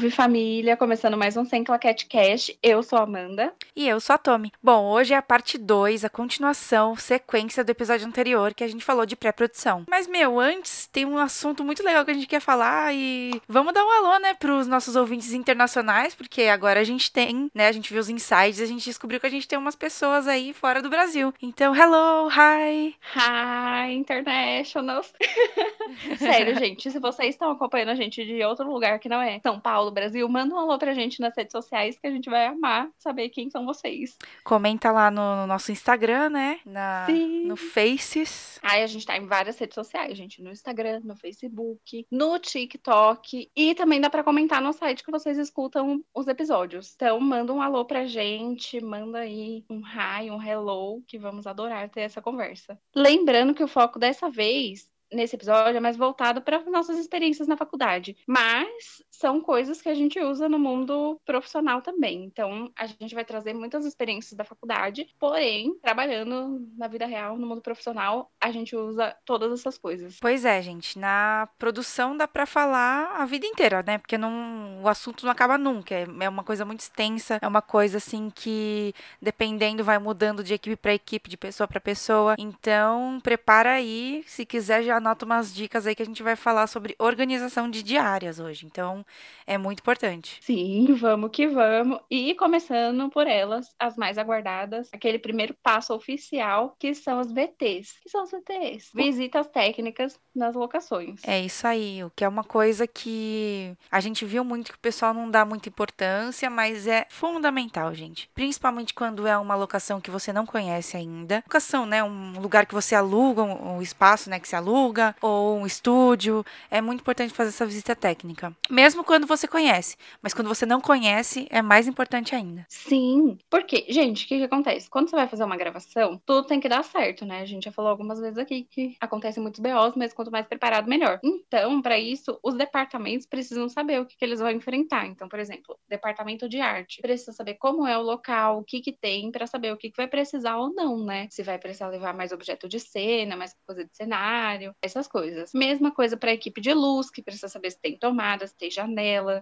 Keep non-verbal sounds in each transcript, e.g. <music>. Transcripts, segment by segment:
Salve família, começando mais um Sem Claquete Cash. Eu sou a Amanda. E eu sou a Tommy. Bom, hoje é a parte 2, a continuação, sequência do episódio anterior que a gente falou de pré-produção. Mas, meu, antes tem um assunto muito legal que a gente quer falar e vamos dar um alô, né, pros nossos ouvintes internacionais, porque agora a gente tem, né, a gente viu os insights, a gente descobriu que a gente tem umas pessoas aí fora do Brasil. Então, hello, hi! Hi, internationals! <laughs> Sério, gente, se vocês estão acompanhando a gente de outro lugar que não é São Paulo, Brasil, manda um alô pra gente nas redes sociais que a gente vai amar saber quem são vocês. Comenta lá no nosso Instagram, né? Na, Sim. no Faces. Ai, a gente tá em várias redes sociais, gente. No Instagram, no Facebook, no TikTok. E também dá pra comentar no site que vocês escutam os episódios. Então, manda um alô pra gente, manda aí um hi, um hello, que vamos adorar ter essa conversa. Lembrando que o foco dessa vez nesse episódio é mais voltado para nossas experiências na faculdade, mas são coisas que a gente usa no mundo profissional também. Então, a gente vai trazer muitas experiências da faculdade, porém, trabalhando na vida real, no mundo profissional, a gente usa todas essas coisas. Pois é, gente, na produção dá para falar a vida inteira, né? Porque não, o assunto não acaba nunca, é, é uma coisa muito extensa, é uma coisa assim que dependendo vai mudando de equipe para equipe, de pessoa para pessoa. Então, prepara aí, se quiser já anota umas dicas aí que a gente vai falar sobre organização de diárias hoje. Então, é muito importante. Sim, vamos que vamos. E começando por elas, as mais aguardadas, aquele primeiro passo oficial, que são as VTs. que são as VTs? Visitas técnicas nas locações. É isso aí, o que é uma coisa que a gente viu muito que o pessoal não dá muita importância, mas é fundamental, gente. Principalmente quando é uma locação que você não conhece ainda. Locação, né, um lugar que você aluga, um espaço, né, que se aluga ou um estúdio. É muito importante fazer essa visita técnica. Mesmo quando você conhece, mas quando você não conhece, é mais importante ainda. Sim, porque, gente, o que, que acontece? Quando você vai fazer uma gravação, tudo tem que dar certo, né? A gente já falou algumas vezes aqui que acontecem muitos BOs, mas quanto mais preparado, melhor. Então, para isso, os departamentos precisam saber o que, que eles vão enfrentar. Então, por exemplo, departamento de arte precisa saber como é o local, o que, que tem, para saber o que, que vai precisar ou não, né? Se vai precisar levar mais objeto de cena, mais coisa de cenário, essas coisas. Mesma coisa para a equipe de luz, que precisa saber se tem tomada, se tem janela,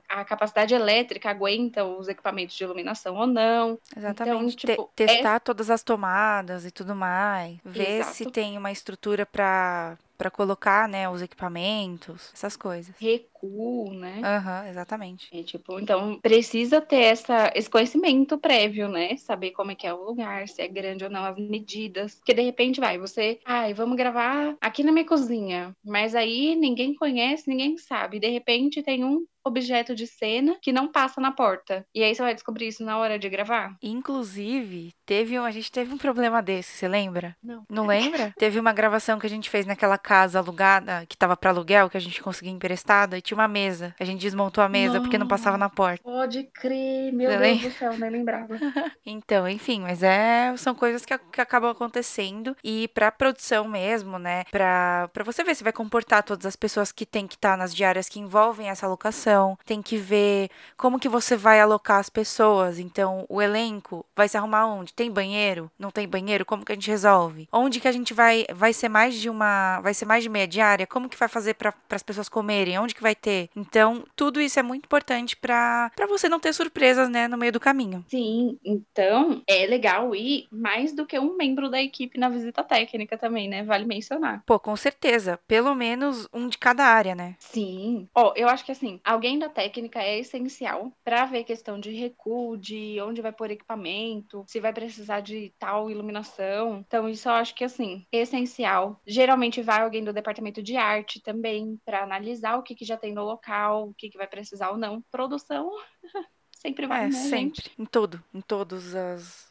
a capacidade elétrica aguenta os equipamentos de iluminação ou não. Exatamente. Então, tipo, Te testar é... todas as tomadas e tudo mais. Ver Exato. se tem uma estrutura para para colocar, né, os equipamentos, essas coisas. Recuo, né? Aham, uhum, exatamente. E, tipo, então precisa ter essa, esse conhecimento prévio, né? Saber como é que é o lugar, se é grande ou não, as medidas. Porque de repente vai, você, ai, vamos gravar aqui na minha cozinha. Mas aí ninguém conhece, ninguém sabe. De repente tem um objeto de cena que não passa na porta. E aí você vai descobrir isso na hora de gravar. Inclusive, teve um, a gente teve um problema desse, você lembra? Não. Não lembra? teve uma gravação que a gente fez naquela casa alugada, que tava para aluguel, que a gente conseguiu emprestado, e tinha uma mesa. A gente desmontou a mesa não, porque não passava na porta. Pode crer, meu Deus do céu, nem lembrava. <laughs> então, enfim, mas é, são coisas que, que acabam acontecendo e para produção mesmo, né? Para você ver se vai comportar todas as pessoas que tem que estar tá nas diárias que envolvem essa locação tem que ver como que você vai alocar as pessoas. Então, o elenco vai se arrumar onde? Tem banheiro? Não tem banheiro? Como que a gente resolve? Onde que a gente vai vai ser mais de uma, vai ser mais de meia diária? Como que vai fazer para as pessoas comerem? Onde que vai ter? Então, tudo isso é muito importante para você não ter surpresas, né, no meio do caminho. Sim, então é legal ir mais do que um membro da equipe na visita técnica também, né? Vale mencionar. Pô, com certeza, pelo menos um de cada área, né? Sim. Ó, oh, eu acho que assim, alguém da técnica é essencial para ver questão de recuo, de onde vai pôr equipamento, se vai precisar de tal iluminação. Então, isso eu acho que, assim, é essencial. Geralmente vai alguém do departamento de arte também para analisar o que, que já tem no local, o que, que vai precisar ou não. Produção <laughs> sempre vai, é, né, sempre. Gente? Em tudo, em todas as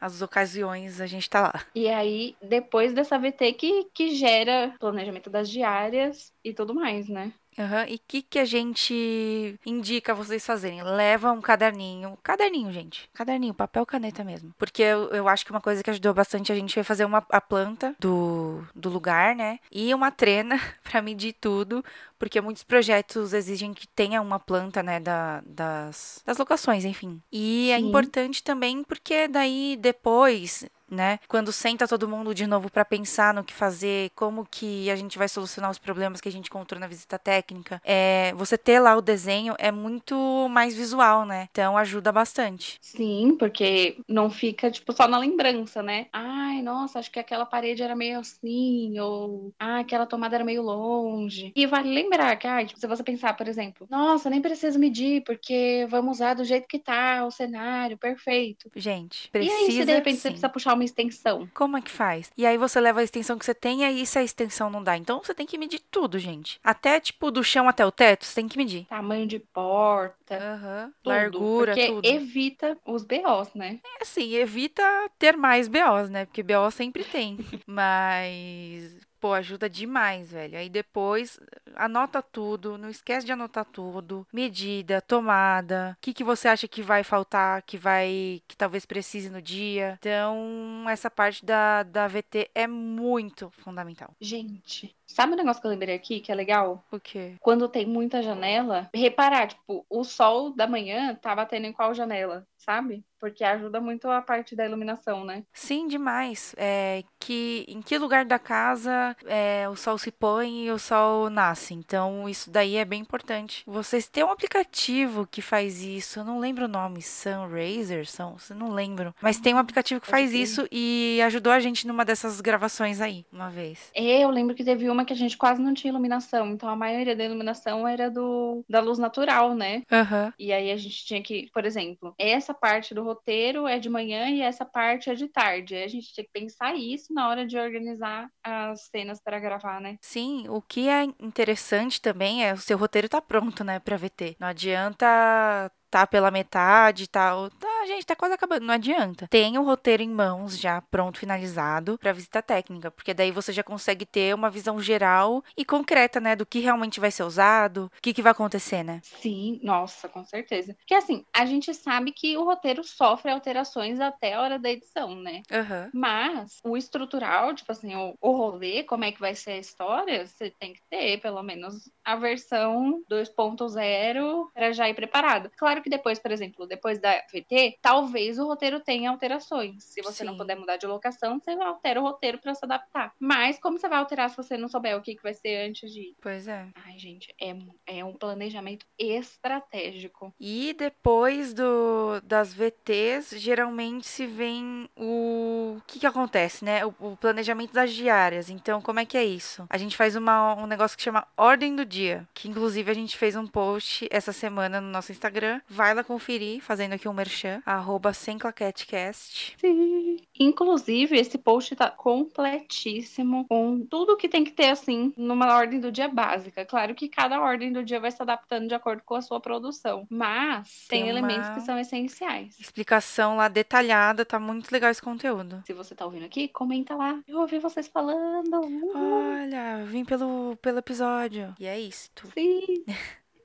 as ocasiões a gente tá lá. E aí, depois dessa VT que, que gera planejamento das diárias e tudo mais, né? Uhum. E o que, que a gente indica vocês fazerem? Leva um caderninho. Caderninho, gente. Caderninho, papel, caneta mesmo. Porque eu, eu acho que uma coisa que ajudou bastante a gente foi fazer uma, a planta do, do lugar, né? E uma trena <laughs> para medir tudo. Porque muitos projetos exigem que tenha uma planta, né? Da, das, das locações, enfim. E é Sim. é importante também porque daí depois né? Quando senta todo mundo de novo para pensar no que fazer, como que a gente vai solucionar os problemas que a gente encontrou na visita técnica, é, você ter lá o desenho é muito mais visual, né? Então ajuda bastante. Sim, porque não fica, tipo, só na lembrança, né? Ai, nossa, acho que aquela parede era meio assim, ou ah, aquela tomada era meio longe. E vale lembrar que, ah, tipo, se você pensar, por exemplo, nossa, nem preciso medir, porque vamos usar do jeito que tá o cenário, perfeito. Gente, precisa. E aí, se de repente sim. você precisa puxar uma extensão? Como é que faz? E aí você leva a extensão que você tem, e aí se a extensão não dá. Então você tem que medir tudo, gente. Até, tipo, do chão até o teto, você tem que medir. Tamanho de porta. Uhum. Largura, porque tudo. evita os BOs, né? É assim, evita ter mais BOs, né? Porque BO sempre tem. <laughs> Mas Pô, ajuda demais, velho. Aí depois anota tudo, não esquece de anotar tudo. Medida, tomada, o que, que você acha que vai faltar, que vai, que talvez precise no dia. Então, essa parte da, da VT é muito fundamental. Gente, sabe um negócio que eu lembrei aqui que é legal? O quê? Quando tem muita janela, reparar, tipo, o sol da manhã tá batendo em qual janela, sabe? porque ajuda muito a parte da iluminação, né? Sim, demais. É, que em que lugar da casa é, o sol se põe e o sol nasce. Então, isso daí é bem importante. Vocês têm um aplicativo que faz isso. Eu não lembro o nome. Sunraiser? São, não lembro. Mas tem um aplicativo que faz isso e ajudou a gente numa dessas gravações aí, uma vez. É, eu lembro que teve uma que a gente quase não tinha iluminação. Então, a maioria da iluminação era do da luz natural, né? Uhum. E aí a gente tinha que, por exemplo, essa parte do roteiro é de manhã e essa parte é de tarde. A gente tinha que pensar isso na hora de organizar as cenas para gravar, né? Sim, o que é interessante também é o seu roteiro tá pronto, né, para VT. Não adianta tá pela metade e tal. Tá, gente, tá quase acabando. Não adianta. Tem o roteiro em mãos já pronto, finalizado para visita técnica, porque daí você já consegue ter uma visão geral e concreta, né, do que realmente vai ser usado, o que, que vai acontecer, né? Sim, nossa, com certeza. Porque assim, a gente sabe que o roteiro sofre alterações até a hora da edição, né? Uhum. Mas o estrutural, tipo assim, o, o rolê, como é que vai ser a história, você tem que ter pelo menos a versão 2.0 para já ir preparado. Claro Claro que depois, por exemplo, depois da VT, talvez o roteiro tenha alterações. Se você Sim. não puder mudar de locação, você altera o roteiro para se adaptar. Mas como você vai alterar se você não souber o que, que vai ser antes de ir? Pois é. Ai, gente, é, é um planejamento estratégico. E depois do, das VTs, geralmente se vem o... O que que acontece, né? O, o planejamento das diárias. Então, como é que é isso? A gente faz uma, um negócio que chama Ordem do Dia, que inclusive a gente fez um post essa semana no nosso Instagram, Vai lá conferir, fazendo aqui um merchan, arroba semclaquetecast. Sim. Inclusive, esse post tá completíssimo, com tudo que tem que ter, assim, numa ordem do dia básica. Claro que cada ordem do dia vai se adaptando de acordo com a sua produção, mas tem, tem elementos que são essenciais. Explicação lá detalhada, tá muito legal esse conteúdo. Se você tá ouvindo aqui, comenta lá. Eu ouvi vocês falando. Olha, vim pelo, pelo episódio. E é isto. Sim.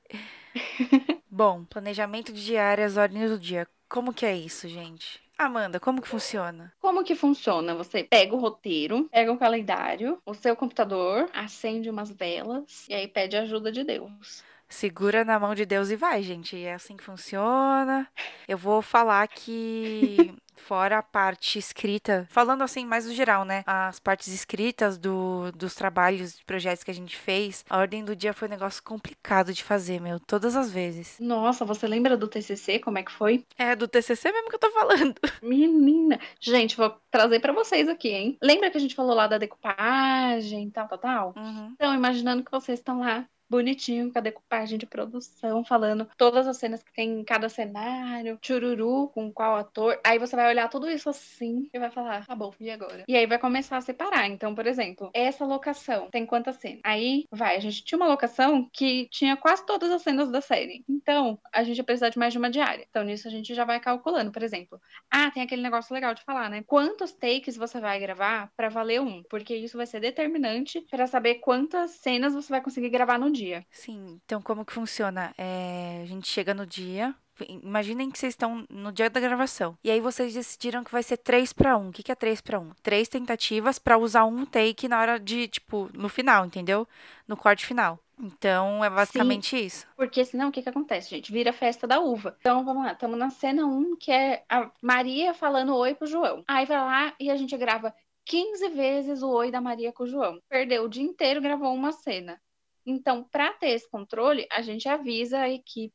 <laughs> Bom, planejamento de diárias, ordens do dia. Como que é isso, gente? Amanda, como que funciona? Como que funciona? Você pega o roteiro, pega o calendário, o seu computador, acende umas velas e aí pede ajuda de Deus. Segura na mão de Deus e vai, gente. É assim que funciona. Eu vou falar que Fora a parte escrita, falando assim mais no geral, né? As partes escritas do, dos trabalhos, projetos que a gente fez, a ordem do dia foi um negócio complicado de fazer, meu, todas as vezes. Nossa, você lembra do TCC? Como é que foi? É, do TCC mesmo que eu tô falando. <laughs> Menina. Gente, vou trazer para vocês aqui, hein? Lembra que a gente falou lá da decupagem, tal, tal, tal? Uhum. Então, imaginando que vocês estão lá bonitinho com a decupagem de produção, falando todas as cenas que tem em cada cenário, chururu, com qual ator. Aí você vai olhar tudo isso assim e vai falar, tá bom, e agora? E aí vai começar a separar. Então, por exemplo, essa locação tem quantas cenas? Aí vai, a gente tinha uma locação que tinha quase todas as cenas da série. Então, a gente ia precisar de mais de uma diária. Então, nisso a gente já vai calculando, por exemplo. Ah, tem aquele negócio legal de falar, né? Quantos takes você vai gravar para valer um? Porque isso vai ser determinante para saber quantas cenas você vai conseguir gravar no dia. Sim, então como que funciona? É, a gente chega no dia, Imaginem que vocês estão no dia da gravação. E aí vocês decidiram que vai ser 3 para 1. O que, que é 3 para 1? Três tentativas para usar um take na hora de, tipo, no final, entendeu? No corte final. Então, é basicamente Sim, isso. Porque senão o que, que acontece, gente? Vira festa da uva. Então, vamos lá, estamos na cena 1, que é a Maria falando oi pro João. Aí vai lá e a gente grava 15 vezes o oi da Maria com o João. Perdeu o dia inteiro, gravou uma cena. Então, para ter esse controle, a gente avisa a equipe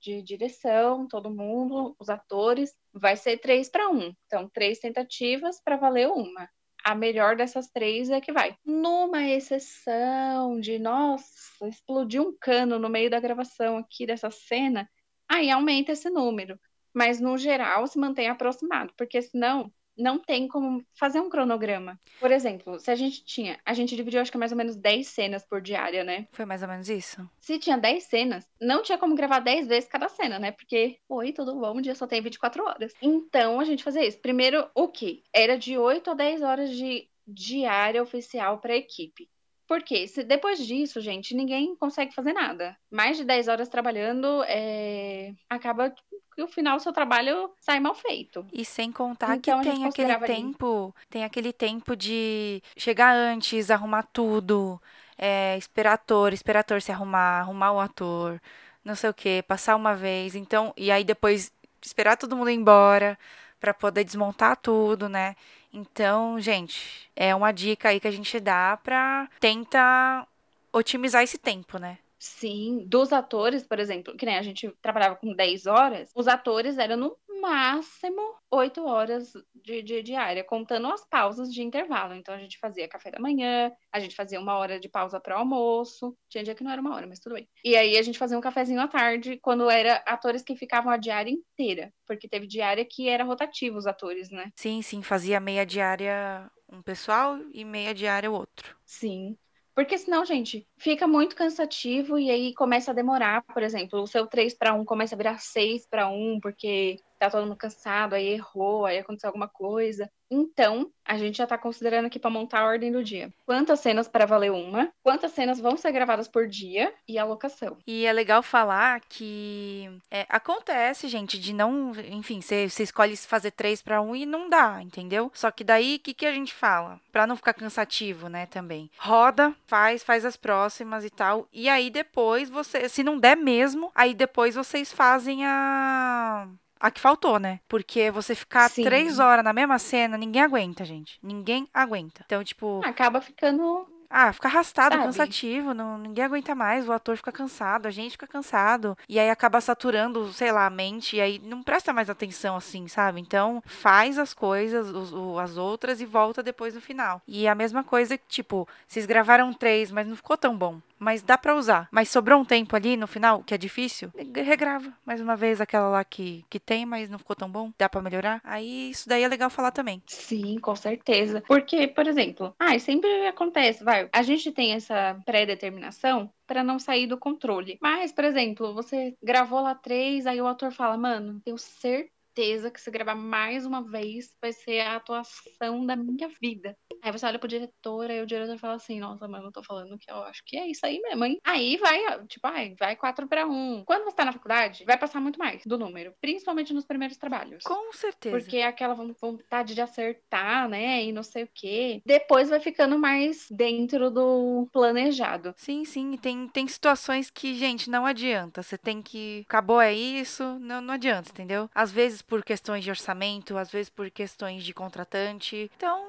de direção, todo mundo, os atores, vai ser três para um. Então, três tentativas para valer uma a melhor dessas três é que vai. Numa exceção de, nossa, explodiu um cano no meio da gravação aqui dessa cena, aí aumenta esse número. Mas no geral se mantém aproximado, porque senão não tem como fazer um cronograma. Por exemplo, se a gente tinha, a gente dividiu acho que mais ou menos 10 cenas por diária, né? Foi mais ou menos isso. Se tinha 10 cenas, não tinha como gravar 10 vezes cada cena, né? Porque, oi, tudo bom, um dia só tem 24 horas. Então a gente fazia isso. Primeiro, o que? Era de 8 a 10 horas de diária oficial para a equipe. Porque se depois disso, gente, ninguém consegue fazer nada. Mais de 10 horas trabalhando, é... acaba que o final do seu trabalho sai mal feito. E sem contar então, que tem aquele tempo, ali. tem aquele tempo de chegar antes, arrumar tudo, é, esperar ator, esperar ator se arrumar, arrumar o ator, não sei o que, passar uma vez, então, e aí depois esperar todo mundo ir embora para poder desmontar tudo, né? Então, gente, é uma dica aí que a gente dá para tentar otimizar esse tempo, né? Sim, dos atores, por exemplo, que nem a gente trabalhava com 10 horas, os atores eram no máximo 8 horas de, de diária, contando as pausas de intervalo. Então a gente fazia café da manhã, a gente fazia uma hora de pausa para almoço. Tinha dia que não era uma hora, mas tudo bem. E aí a gente fazia um cafezinho à tarde, quando era atores que ficavam a diária inteira, porque teve diária que era rotativo os atores, né? Sim, sim, fazia meia diária um pessoal e meia diária o outro. Sim. Porque senão, gente, fica muito cansativo e aí começa a demorar, por exemplo, o seu 3 para 1 começa a virar 6 para 1, porque tá todo mundo cansado, aí errou, aí aconteceu alguma coisa. Então, a gente já está considerando aqui para montar a ordem do dia. Quantas cenas para valer uma? Quantas cenas vão ser gravadas por dia e a locação? E é legal falar que é, acontece, gente, de não, enfim, você, escolhe fazer três para um e não dá, entendeu? Só que daí, o que, que a gente fala? Para não ficar cansativo, né, também. Roda, faz, faz as próximas e tal. E aí depois você, se não der mesmo, aí depois vocês fazem a a que faltou, né? Porque você ficar Sim. três horas na mesma cena, ninguém aguenta, gente. Ninguém aguenta. Então, tipo. Acaba ficando ah, fica arrastado, Sabe? cansativo, não, ninguém aguenta mais, o ator fica cansado, a gente fica cansado. E aí acaba saturando, sei lá, a mente, e aí não presta mais atenção assim, sabe? Então, faz as coisas, os, as outras, e volta depois no final. E a mesma coisa, tipo, vocês gravaram três, mas não ficou tão bom mas dá para usar. Mas sobrou um tempo ali no final, que é difícil, regrava mais uma vez aquela lá que, que tem, mas não ficou tão bom, dá para melhorar. Aí isso daí é legal falar também. Sim, com certeza. Porque, por exemplo, ah, sempre acontece, vai, a gente tem essa pré-determinação para não sair do controle. Mas, por exemplo, você gravou lá três, aí o ator fala, mano, tenho certeza certeza que se gravar mais uma vez vai ser a atuação da minha vida. Aí você olha pro diretor, aí o diretor fala assim, nossa, mas eu tô falando que eu acho que é isso aí mesmo, hein? Aí vai, tipo, ai, vai 4 para 1. Quando você tá na faculdade, vai passar muito mais do número, principalmente nos primeiros trabalhos. Com certeza. Porque é aquela vontade de acertar, né, e não sei o quê. Depois vai ficando mais dentro do planejado. Sim, sim, tem, tem situações que, gente, não adianta. Você tem que. Acabou, é isso, não, não adianta, entendeu? Às vezes por questões de orçamento, às vezes por questões de contratante. Então,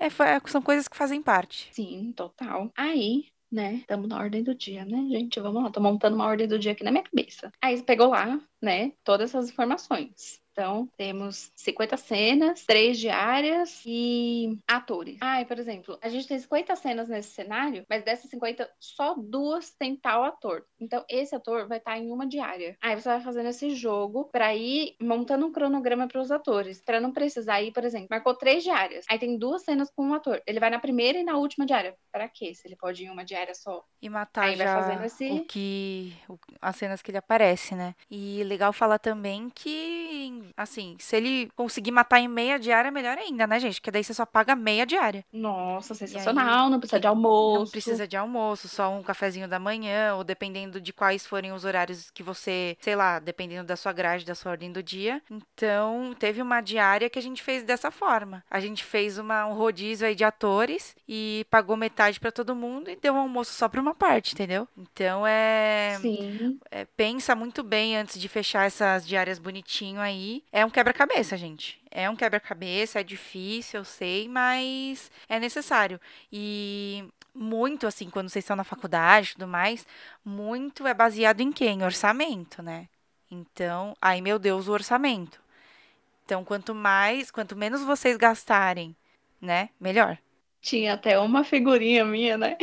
é, são coisas que fazem parte. Sim, total. Aí, né? Estamos na ordem do dia, né, gente? Vamos lá, tô montando uma ordem do dia aqui na minha cabeça. Aí pegou lá, né, todas essas informações. Então, temos 50 cenas, três diárias e atores. Ai, por exemplo, a gente tem 50 cenas nesse cenário, mas dessas 50, só duas tem tal ator. Então, esse ator vai estar em uma diária. Aí você vai fazendo esse jogo para ir montando um cronograma para os atores, para não precisar ir, por exemplo, marcou três diárias. Aí tem duas cenas com um ator. Ele vai na primeira e na última diária. Para quê? Se ele pode ir em uma diária só. E matar Aí já vai fazendo esse... o que as cenas que ele aparece, né? E legal falar também que assim, se ele conseguir matar em meia diária, melhor ainda, né, gente? Porque daí você só paga meia diária. Nossa, sensacional. Aí, não precisa de almoço. Não precisa de almoço, só um cafezinho da manhã, ou dependendo de quais forem os horários que você, sei lá, dependendo da sua grade, da sua ordem do dia. Então, teve uma diária que a gente fez dessa forma. A gente fez uma, um rodízio aí de atores e pagou metade para todo mundo e deu um almoço só para uma parte, entendeu? Então é, é, pensa muito bem antes de fechar essas diárias bonitinho aí. É um quebra-cabeça, gente. É um quebra-cabeça, é difícil, eu sei, mas é necessário. E muito assim, quando vocês estão na faculdade e tudo mais, muito é baseado em quem? Orçamento, né? Então, ai meu Deus, o orçamento. Então, quanto mais, quanto menos vocês gastarem, né? Melhor. Tinha até uma figurinha minha, né?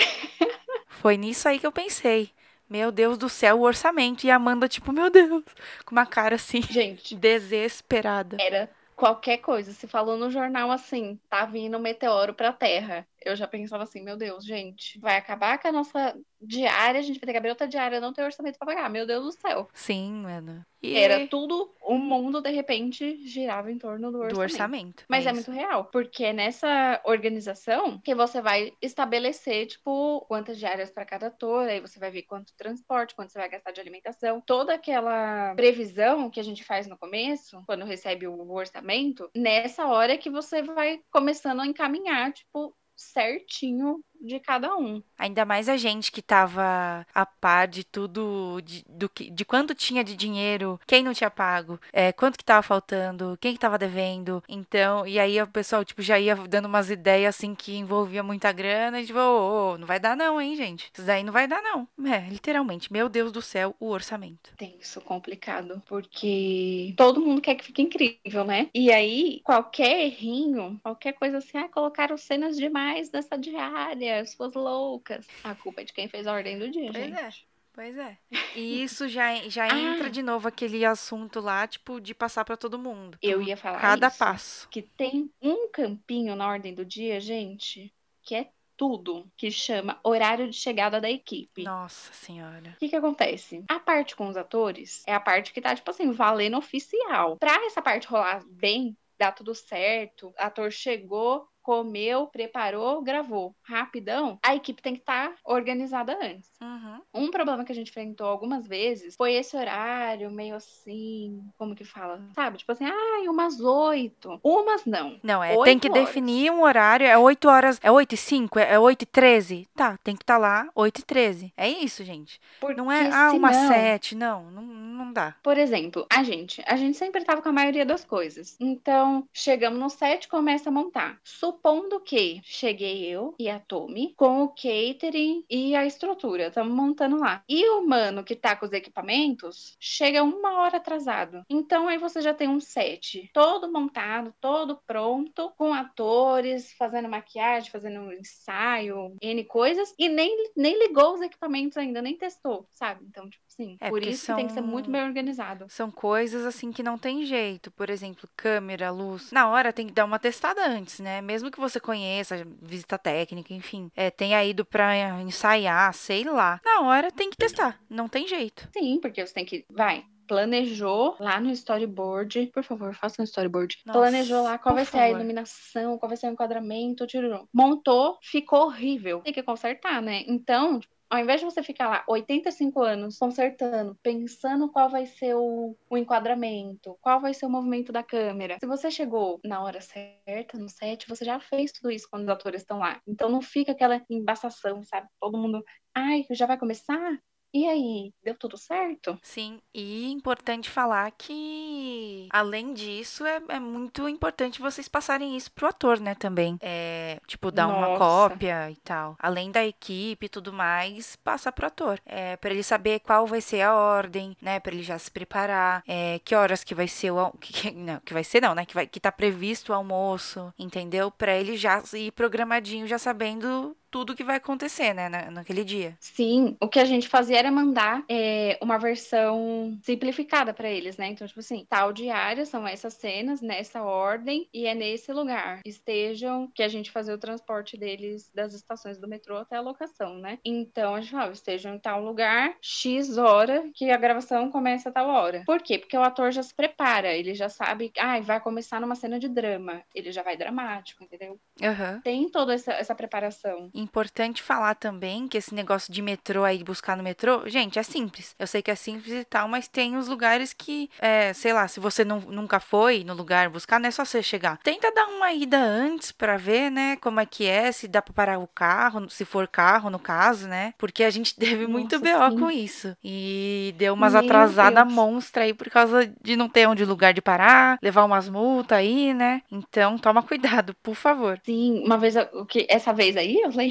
Foi nisso aí que eu pensei. Meu Deus do céu, o orçamento. E a Amanda, tipo, meu Deus, com uma cara assim, Gente, desesperada. Era qualquer coisa. Se falou no jornal assim, tá vindo um meteoro pra Terra. Eu já pensava assim, meu Deus, gente, vai acabar com a nossa diária, a gente vai ter que abrir outra diária, não tem orçamento pra pagar. Meu Deus do céu. Sim, mano. E era tudo, o mundo de repente girava em torno do orçamento. Do orçamento. Mas é, é muito real, porque é nessa organização que você vai estabelecer, tipo, quantas diárias para cada ator, aí você vai ver quanto transporte, quanto você vai gastar de alimentação, toda aquela previsão que a gente faz no começo, quando recebe o orçamento, nessa hora que você vai começando a encaminhar, tipo, certinho de cada um. Ainda mais a gente que tava a par de tudo, de, do que, de quanto tinha de dinheiro, quem não tinha pago, é, quanto que tava faltando, quem que tava devendo. Então, e aí o pessoal, tipo, já ia dando umas ideias assim que envolvia muita grana e tipo, oh, oh, não vai dar não, hein, gente? Isso daí não vai dar não. É, literalmente, meu Deus do céu, o orçamento. Tenso, complicado, porque todo mundo quer que fique incrível, né? E aí, qualquer errinho, qualquer coisa assim, ah, colocaram cenas demais nessa diária, as suas loucas. A culpa é de quem fez a ordem do dia, pois gente. É. Pois é. <laughs> E isso já, já ah. entra de novo aquele assunto lá, tipo, de passar para todo mundo. Eu ia falar Cada isso, passo. Que tem um campinho na ordem do dia, gente, que é tudo, que chama horário de chegada da equipe. Nossa senhora. O que que acontece? A parte com os atores é a parte que tá, tipo assim, valendo oficial. Pra essa parte rolar bem, dar tudo certo, ator chegou, comeu, preparou, gravou rapidão, a equipe tem que estar tá organizada antes. Uhum. Um problema que a gente enfrentou algumas vezes foi esse horário meio assim, como que fala? Sabe? Tipo assim, ai, ah, umas oito. Umas não. Não, é, tem que horas. definir um horário, é oito horas, é oito e cinco, é oito e treze? Tá, tem que estar tá lá oito e treze. É isso, gente. Porque não é, ah, uma sete, não, não, não dá. Por exemplo, a gente, a gente sempre tava com a maioria das coisas. Então, chegamos no set, começa a montar supondo que cheguei eu e a Tommy com o catering e a estrutura, estamos montando lá. E o mano que tá com os equipamentos chega uma hora atrasado. Então aí você já tem um set todo montado, todo pronto, com atores fazendo maquiagem, fazendo ensaio, N coisas, e nem, nem ligou os equipamentos ainda, nem testou, sabe? Então, tipo assim, é por isso são... tem que ser muito bem organizado. São coisas assim que não tem jeito. Por exemplo, câmera, luz. Na hora tem que dar uma testada antes, né? Mesmo mesmo que você conheça, visita técnica, enfim, é, tenha ido pra ensaiar, sei lá. Na hora tem que testar, não tem jeito. Sim, porque você tem que. Vai, planejou lá no storyboard, por favor, faça um storyboard. Nossa, planejou lá qual vai favor. ser a iluminação, qual vai ser o enquadramento, tirou. Montou, ficou horrível. Tem que consertar, né? Então, ao invés de você ficar lá 85 anos consertando, pensando qual vai ser o, o, enquadramento, qual vai ser o movimento da câmera, se você chegou na hora certa, no set, você já fez tudo isso quando os atores estão lá. Então não fica aquela embaçação, sabe? Todo mundo, ai, já vai começar? E aí, deu tudo certo? Sim, e importante falar que, além disso, é, é muito importante vocês passarem isso pro ator, né, também. É, tipo, dar Nossa. uma cópia e tal. Além da equipe e tudo mais, passar pro ator. É, para ele saber qual vai ser a ordem, né, para ele já se preparar, é, que horas que vai ser o... <laughs> Que, não, que vai ser não, né, que, vai, que tá previsto o almoço, entendeu? Para ele já ir programadinho, já sabendo tudo que vai acontecer, né, na, naquele dia. Sim, o que a gente fazia era mandar é, uma versão simplificada para eles, né? Então, tipo assim, tal diária são essas cenas, nessa ordem, e é nesse lugar. Estejam, que a gente fazia o transporte deles das estações do metrô até a locação, né? Então, a gente falava, estejam em tal lugar, X hora, que a gravação começa a tal hora. Por quê? Porque o ator já se prepara, ele já sabe, ah, vai começar numa cena de drama, ele já vai dramático, entendeu? Aham. Tem toda essa, essa preparação. Importante falar também que esse negócio de metrô aí, buscar no metrô, gente, é simples. Eu sei que é simples e tal, mas tem os lugares que, é, sei lá, se você não, nunca foi no lugar buscar, não é só você chegar. Tenta dar uma ida antes pra ver, né, como é que é, se dá pra parar o carro, se for carro, no caso, né? Porque a gente <laughs> teve muito Nossa, BO sim. com isso. E deu umas Meu atrasadas Deus. monstra aí por causa de não ter onde lugar de parar, levar umas multas aí, né? Então, toma <laughs> cuidado, por favor. Sim, uma vez, o que, essa vez aí, eu lembro.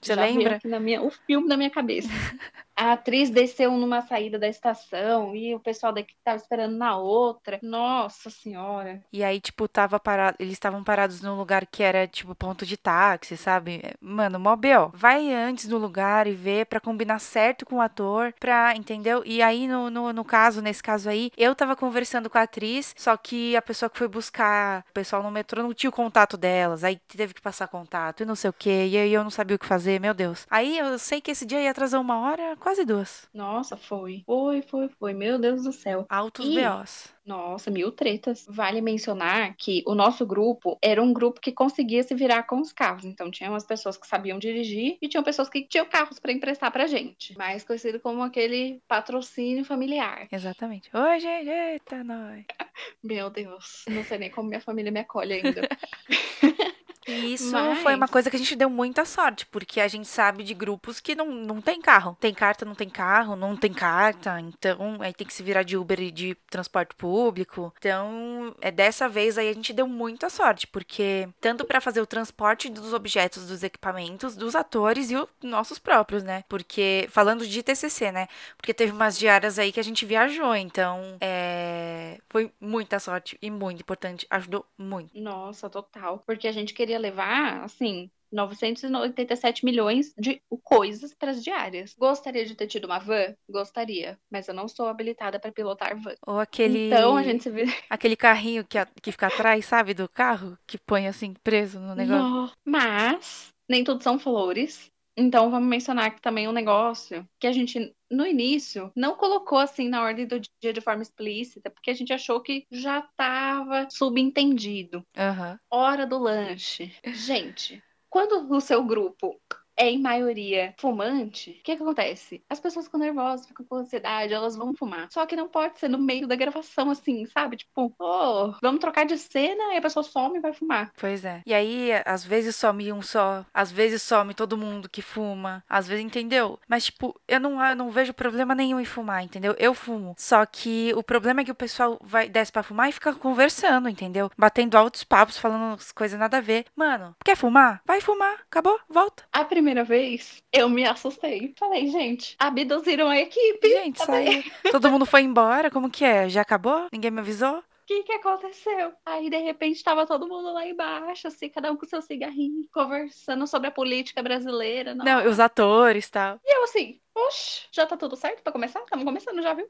Você já lembra? na minha, o filme na minha cabeça. A atriz desceu numa saída da estação e o pessoal daqui tava esperando na outra. Nossa senhora. E aí, tipo, tava parado, eles estavam parados num lugar que era, tipo, ponto de táxi, sabe? Mano, mó B.O. Vai antes no lugar e vê pra combinar certo com o ator, pra, entendeu? E aí, no, no, no caso, nesse caso aí, eu tava conversando com a atriz, só que a pessoa que foi buscar o pessoal no metrô não tinha o contato delas, aí teve que passar contato e não sei o quê, e aí eu não sabia o que fazer, meu Deus. Aí eu sei que esse dia ia atrasar uma hora, quase duas. Nossa, foi. Foi, foi, foi. Meu Deus do céu. Altos E- B.O.s. Nossa, mil tretas. Vale mencionar que o nosso grupo era um grupo que conseguia se virar com os carros. Então, tinha umas pessoas que sabiam dirigir e tinham pessoas que tinham carros para emprestar pra gente. Mais conhecido como aquele patrocínio familiar. Exatamente. Oi, gente, eita, nós. <laughs> Meu Deus, não sei nem como minha família me acolhe ainda. <laughs> E isso Mas- foi uma coisa que a gente deu muita sorte, porque a gente sabe de grupos que não, não tem carro. Tem carta, não tem carro, não tem carta, então aí tem que se virar de Uber e de transporte público. Então, é dessa vez aí a gente deu muita sorte, porque tanto pra fazer o transporte dos objetos, dos equipamentos, dos atores e os nossos próprios, né? Porque falando de TCC, né? Porque teve umas diárias aí que a gente viajou, então é, foi muita sorte e muito importante, ajudou muito. Nossa, total. Porque a gente queria levar, assim, 987 milhões de coisas para as diárias. Gostaria de ter tido uma van? Gostaria. Mas eu não sou habilitada para pilotar van. Ou aquele Então a gente se vira. <laughs> Aquele carrinho que, a- que fica atrás, sabe, do carro? Que põe assim, preso no negócio. Nó. Mas nem tudo são flores. Então vamos mencionar aqui também um negócio que a gente, no início, não colocou assim na ordem do dia de forma explícita, porque a gente achou que já estava subentendido. Aham. Hora do lanche. Gente, quando o seu grupo é em maioria fumante, o que, que acontece? As pessoas ficam nervosas, ficam com ansiedade, elas vão fumar. Só que não pode ser no meio da gravação, assim, sabe? Tipo, oh, vamos trocar de cena e a pessoa some e vai fumar. Pois é. E aí, às vezes some um só, às vezes some todo mundo que fuma, às vezes, entendeu? Mas, tipo, eu não, eu não vejo problema nenhum em fumar, entendeu? Eu fumo. Só que o problema é que o pessoal vai desce pra fumar e fica conversando, entendeu? Batendo altos papos, falando as coisas nada a ver. Mano, quer fumar? Vai fumar. Acabou, volta. A primeira vez, eu me assustei. Falei, gente, abduziram a equipe. Gente, saiu. Todo mundo foi embora, como que é? Já acabou? Ninguém me avisou? O que que aconteceu? Aí, de repente, tava todo mundo lá embaixo, assim, cada um com seu cigarrinho, conversando sobre a política brasileira. Não, os atores e tal. E eu assim, oxe, já tá tudo certo pra começar? Estamos começando já, viu?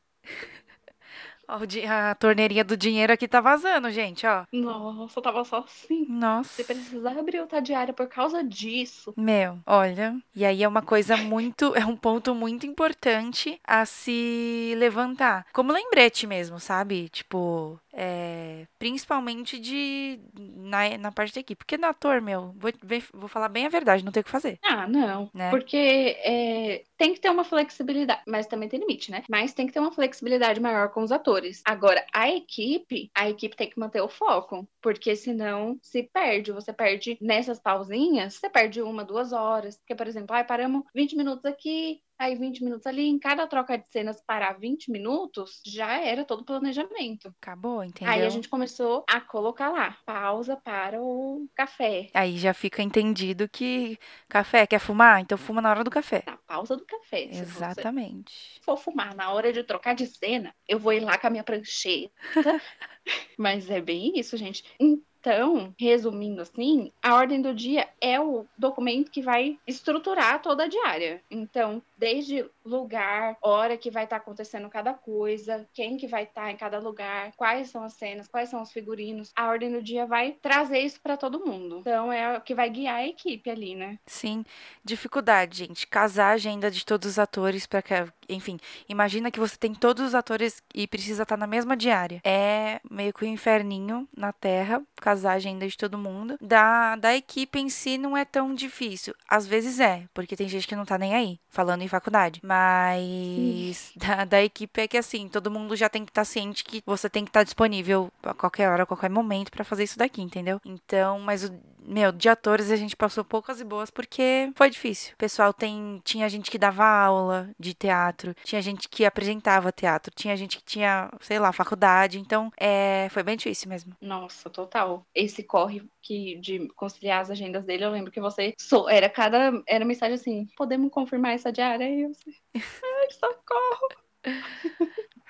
Ó, a torneirinha do dinheiro aqui tá vazando, gente, ó. Nossa, tava só assim. Nossa. Se precisar abrir outra diária por causa disso. Meu, olha. E aí é uma coisa muito. É um ponto muito importante a se levantar. Como lembrete mesmo, sabe? Tipo. É, principalmente de. Na, na parte da equipe. Porque no ator, meu, vou, vou falar bem a verdade, não tem o que fazer. Ah, não. Né? Porque é, tem que ter uma flexibilidade, mas também tem limite, né? Mas tem que ter uma flexibilidade maior com os atores. Agora, a equipe, a equipe tem que manter o foco, porque senão se perde. Você perde nessas pausinhas, você perde uma, duas horas. Porque, por exemplo, ai, paramos 20 minutos aqui, aí 20 minutos ali. Em cada troca de cenas parar 20 minutos, já era todo o planejamento. Acabou, entendeu? Aí a gente começou a colocar lá, pausa para o café. Aí já fica entendido que café quer fumar, então fuma na hora do café. Na pausa do café. Se Exatamente. for fumar na hora de trocar de cena, eu vou ir lá com a minha prancheta. <laughs> Mas é bem isso, gente. Em Então, resumindo assim, a ordem do dia é o documento que vai estruturar toda a diária. Então, desde lugar, hora que vai estar tá acontecendo cada coisa, quem que vai estar tá em cada lugar, quais são as cenas, quais são os figurinos, a ordem do dia vai trazer isso para todo mundo. Então, é o que vai guiar a equipe ali, né? Sim, dificuldade, gente, casar a agenda de todos os atores para que, enfim, imagina que você tem todos os atores e precisa estar tá na mesma diária. É meio que um inferninho na Terra, casar a agenda de todo mundo. Da, da equipe em si não é tão difícil. Às vezes é, porque tem gente que não tá nem aí, falando em faculdade. Mas da, da, equipe é que assim, todo mundo já tem que estar tá ciente que você tem que estar tá disponível a qualquer hora, a qualquer momento para fazer isso daqui, entendeu? Então, mas o meu, de atores a gente passou poucas e boas porque foi difícil. Pessoal tem. Tinha gente que dava aula de teatro, tinha gente que apresentava teatro, tinha gente que tinha, sei lá, faculdade. Então, é, foi bem difícil mesmo. Nossa, total. Esse corre que de conciliar as agendas dele, eu lembro que você. So, era cada. Era mensagem assim: podemos confirmar essa diária? E eu assim, ai, socorro.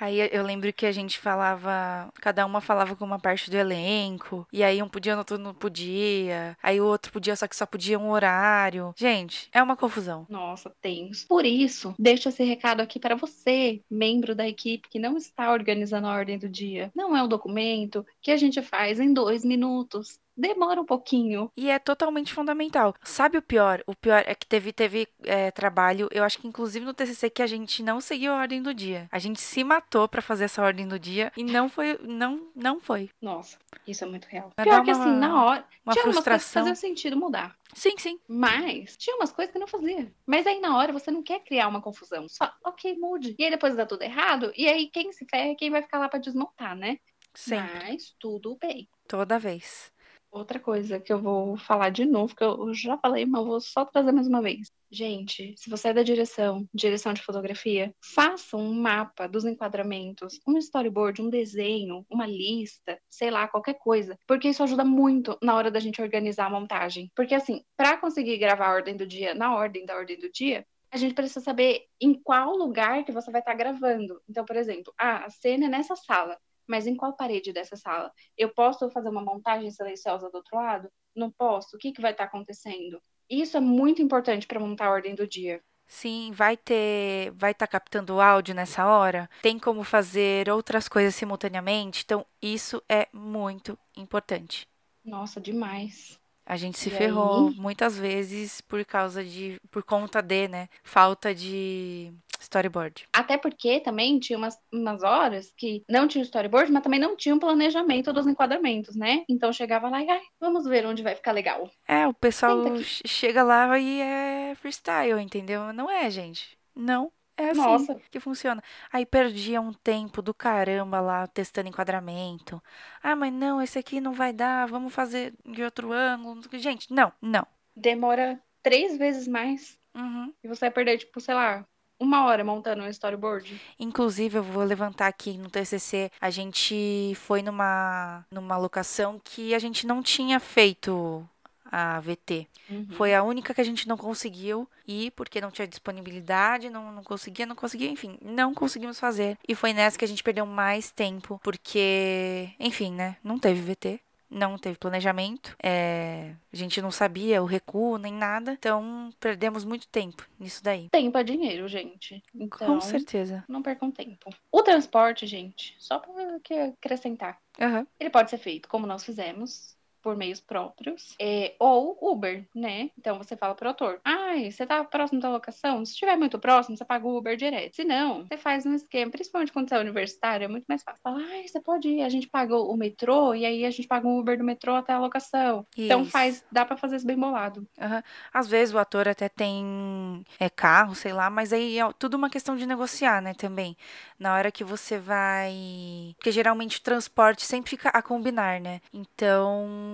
Aí eu lembro que a gente falava, cada uma falava com uma parte do elenco, e aí um podia, outro não podia, aí o outro podia, só que só podia um horário. Gente, é uma confusão. Nossa, tem. Por isso, deixo esse recado aqui para você, membro da equipe que não está organizando a ordem do dia. Não é um documento que a gente faz em dois minutos demora um pouquinho. E é totalmente fundamental. Sabe o pior? O pior é que teve, teve é, trabalho, eu acho que inclusive no TCC, que a gente não seguiu a ordem do dia. A gente se matou para fazer essa ordem do dia e não foi, não, não foi. Nossa, isso é muito real. Vai pior que uma, assim, na hora, uma tinha frustração. umas coisas que faziam sentido mudar. Sim, sim. Mas tinha umas coisas que não fazia. Mas aí na hora você não quer criar uma confusão. Só, ok, mude. E aí depois dá tudo errado. E aí quem se ferra é quem vai ficar lá para desmontar, né? Sempre. Mas tudo bem. Toda vez. Outra coisa que eu vou falar de novo, que eu já falei, mas vou só trazer mais uma vez. Gente, se você é da direção, direção de fotografia, faça um mapa dos enquadramentos, um storyboard, um desenho, uma lista, sei lá, qualquer coisa, porque isso ajuda muito na hora da gente organizar a montagem. Porque assim, para conseguir gravar a ordem do dia na ordem da ordem do dia, a gente precisa saber em qual lugar que você vai estar gravando. Então, por exemplo, ah, a cena é nessa sala mas em qual parede dessa sala? Eu posso fazer uma montagem silenciosa do outro lado? Não posso? O que, que vai estar tá acontecendo? Isso é muito importante para montar a ordem do dia. Sim, vai ter, vai estar tá captando áudio nessa hora. Tem como fazer outras coisas simultaneamente. Então, isso é muito importante. Nossa, demais. A gente se e ferrou aí? muitas vezes por causa de, por conta de, né, falta de storyboard. Até porque também tinha umas, umas horas que não tinha storyboard, mas também não tinha um planejamento dos enquadramentos, né? Então chegava lá e, ai, vamos ver onde vai ficar legal. É, o pessoal chega lá e é freestyle, entendeu? Não é, gente. Não. É assim Nossa. que funciona. Aí perdia um tempo do caramba lá testando enquadramento. Ah, mas não, esse aqui não vai dar, vamos fazer de outro ângulo. Gente, não, não. Demora três vezes mais. Uhum. E você vai perder, tipo, sei lá, uma hora montando um storyboard. Inclusive, eu vou levantar aqui no TCC, a gente foi numa, numa locação que a gente não tinha feito a VT. Uhum. Foi a única que a gente não conseguiu ir porque não tinha disponibilidade, não, não conseguia, não conseguia, enfim, não conseguimos fazer. E foi nessa que a gente perdeu mais tempo, porque, enfim, né, não teve VT. Não teve planejamento, é, a gente não sabia o recuo nem nada, então perdemos muito tempo nisso daí. Tempo é dinheiro, gente. Então, Com certeza. Não percam tempo. O transporte, gente, só para acrescentar, uhum. ele pode ser feito como nós fizemos, por meios próprios, é, ou Uber, né? Então você fala pro autor: ai, você tá próximo da locação? Se estiver muito próximo, você paga o Uber direto. Se não, você faz um esquema, principalmente quando você é universitário, é muito mais fácil. Fala, ai, você pode ir, a gente paga o metrô e aí a gente paga um Uber do metrô até a locação. Isso. Então faz, dá para fazer isso bem bolado. Uhum. Às vezes o ator até tem é, carro, sei lá, mas aí é tudo uma questão de negociar, né, também. Na hora que você vai. Porque geralmente o transporte sempre fica a combinar, né? Então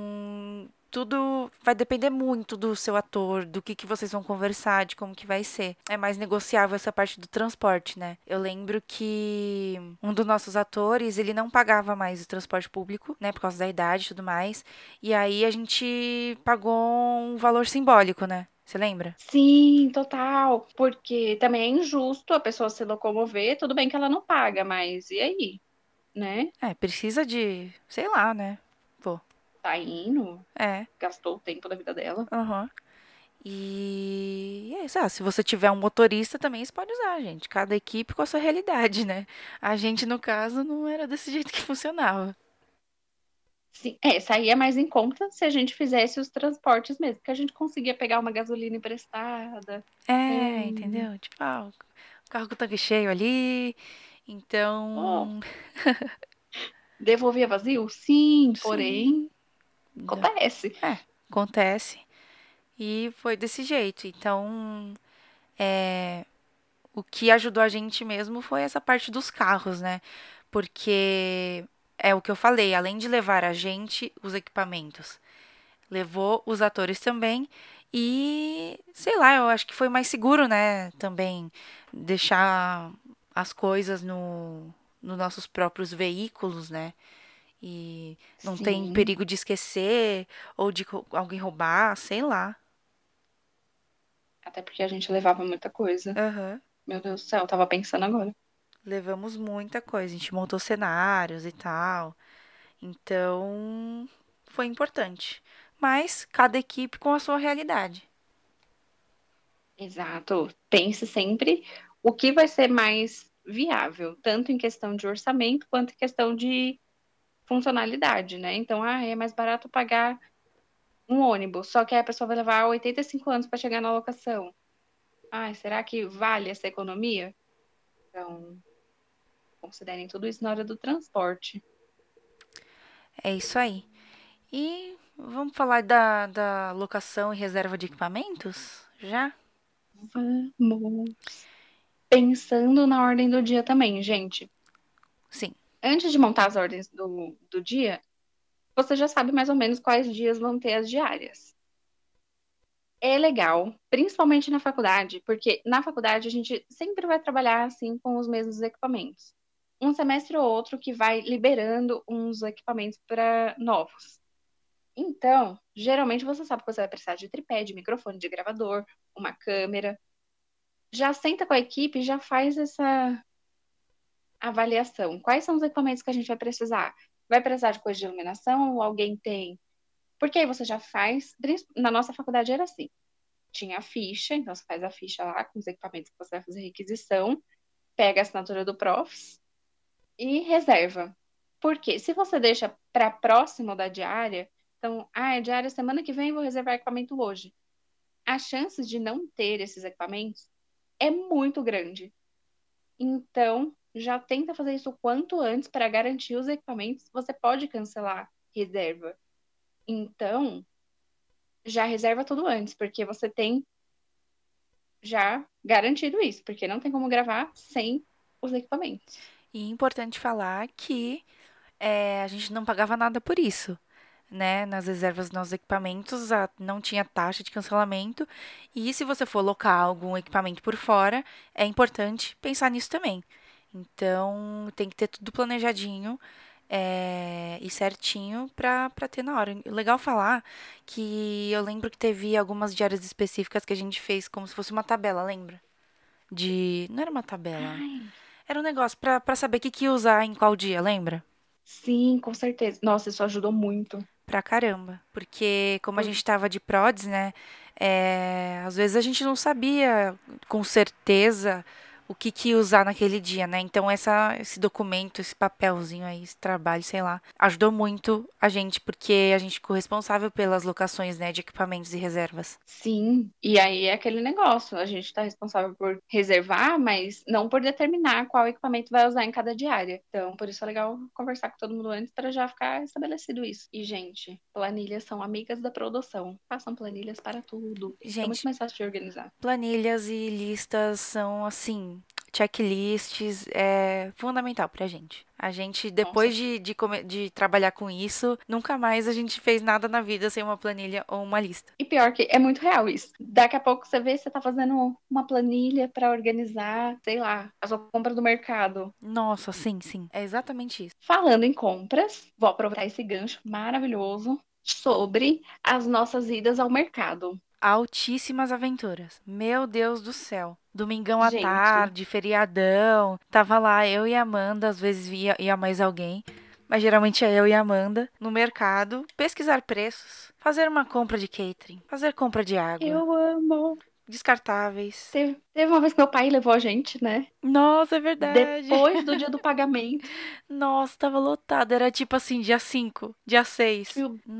tudo vai depender muito do seu ator, do que, que vocês vão conversar, de como que vai ser. É mais negociável essa parte do transporte, né? Eu lembro que um dos nossos atores, ele não pagava mais o transporte público, né? Por causa da idade e tudo mais. E aí a gente pagou um valor simbólico, né? Você lembra? Sim, total. Porque também é injusto a pessoa se locomover. Tudo bem que ela não paga, mas e aí? Né? É, precisa de, sei lá, né? Tá indo, É. gastou o tempo da vida dela. Aham. E é isso. Ah, se você tiver um motorista também, você pode usar, gente. Cada equipe com a sua realidade, né? A gente, no caso, não era desse <laughs> jeito que funcionava. Sim, é, saía mais em conta se a gente fizesse os transportes mesmo, que a gente conseguia pegar uma gasolina emprestada. É, Hum. entendeu? Tipo, ah, o carro com o tanque cheio ali. Então. Devolvia vazio? Sim, porém, acontece. acontece. E foi desse jeito. Então, é, o que ajudou a gente mesmo foi essa parte dos carros, né? Porque é o que eu falei, além de levar a gente, os equipamentos, levou os atores também. E, sei lá, eu acho que foi mais seguro, né? Também deixar as coisas no, nos nossos próprios veículos, né? E não tem Sim. perigo de esquecer ou de alguém roubar, sei lá. Até porque a gente levava muita coisa. Aham. Meu Deus do céu, eu tava pensando agora. Levamos muita coisa. A gente montou cenários e tal. Então, foi importante. Mas cada equipe com a sua realidade. Exato. Pense sempre o que vai ser mais viável, tanto em questão de orçamento quanto em questão de funcionalidade, né? Então, ah, é mais barato pagar um ônibus, só que a pessoa vai levar 85 anos para chegar na locação. Ah, será que vale essa economia? Então, considerem tudo isso na hora do transporte. É isso aí. E vamos falar da, da locação e reserva de equipamentos? Já? Vamos. Pensando na ordem do dia também, gente. Sim. Antes de montar as ordens do, do dia, você já sabe mais ou menos quais dias vão ter as diárias. É legal, principalmente na faculdade, porque na faculdade a gente sempre vai trabalhar assim com os mesmos equipamentos. Um semestre ou outro que vai liberando uns equipamentos para novos. Então, geralmente você sabe que você vai precisar de tripé, de microfone, de gravador, uma câmera. Já senta com a equipe já faz essa avaliação. Quais são os equipamentos que a gente vai precisar? Vai precisar de coisa de iluminação? Ou alguém tem? Porque aí você já faz. Na nossa faculdade era assim: tinha a ficha, então você faz a ficha lá com os equipamentos que você vai fazer requisição, pega a assinatura do Profs e reserva. Porque se você deixa para próximo da diária, então, ah, é diária semana que vem, vou reservar equipamento hoje. A chance de não ter esses equipamentos é muito grande. Então, já tenta fazer isso o quanto antes para garantir os equipamentos. Você pode cancelar reserva. Então, já reserva tudo antes, porque você tem já garantido isso, porque não tem como gravar sem os equipamentos. E é importante falar que é, a gente não pagava nada por isso. Né, nas reservas dos nossos equipamentos a, não tinha taxa de cancelamento e se você for locar algum equipamento por fora é importante pensar nisso também então tem que ter tudo planejadinho é, e certinho para ter na hora legal falar que eu lembro que teve algumas diárias específicas que a gente fez como se fosse uma tabela lembra de não era uma tabela Ai, era um negócio para saber o que, que usar em qual dia lembra sim, com certeza. Nossa, isso ajudou muito. Pra caramba. Porque como a gente tava de prods, né? é, às vezes a gente não sabia com certeza o que, que usar naquele dia, né? Então essa, esse documento, esse papelzinho aí, esse trabalho, sei lá, ajudou muito a gente, porque a gente ficou responsável pelas locações, né, de equipamentos e reservas. Sim, e aí é aquele negócio, a gente está responsável por reservar, mas não por determinar qual equipamento vai usar em cada diária. Então, por isso é legal conversar com todo mundo antes para já ficar estabelecido isso. E, gente, planilhas são amigas da produção. Façam planilhas para tudo. É Gente. muito mais fácil de organizar. Planilhas e listas são assim, checklists é fundamental pra gente. A gente, depois de, de, de trabalhar com isso, nunca mais a gente fez nada na vida sem uma planilha ou uma lista. E pior que é muito real isso. Daqui a pouco você vê, você tá fazendo uma planilha para organizar, sei lá, a sua compra do mercado. Nossa, sim, sim. É exatamente isso. Falando em compras, vou aproveitar esse gancho maravilhoso sobre as nossas idas ao mercado. Altíssimas aventuras. Meu Deus do céu. Domingão à Gente. tarde, feriadão. Tava lá eu e a Amanda, às vezes ia, ia mais alguém. mas geralmente é eu e a Amanda, no mercado, pesquisar preços, fazer uma compra de catering, fazer compra de água. Eu amo. Descartáveis. Teve, teve uma vez que meu pai levou a gente, né? Nossa, é verdade. Depois do <laughs> dia do pagamento. Nossa, tava lotado. Era tipo assim, dia 5, dia 6.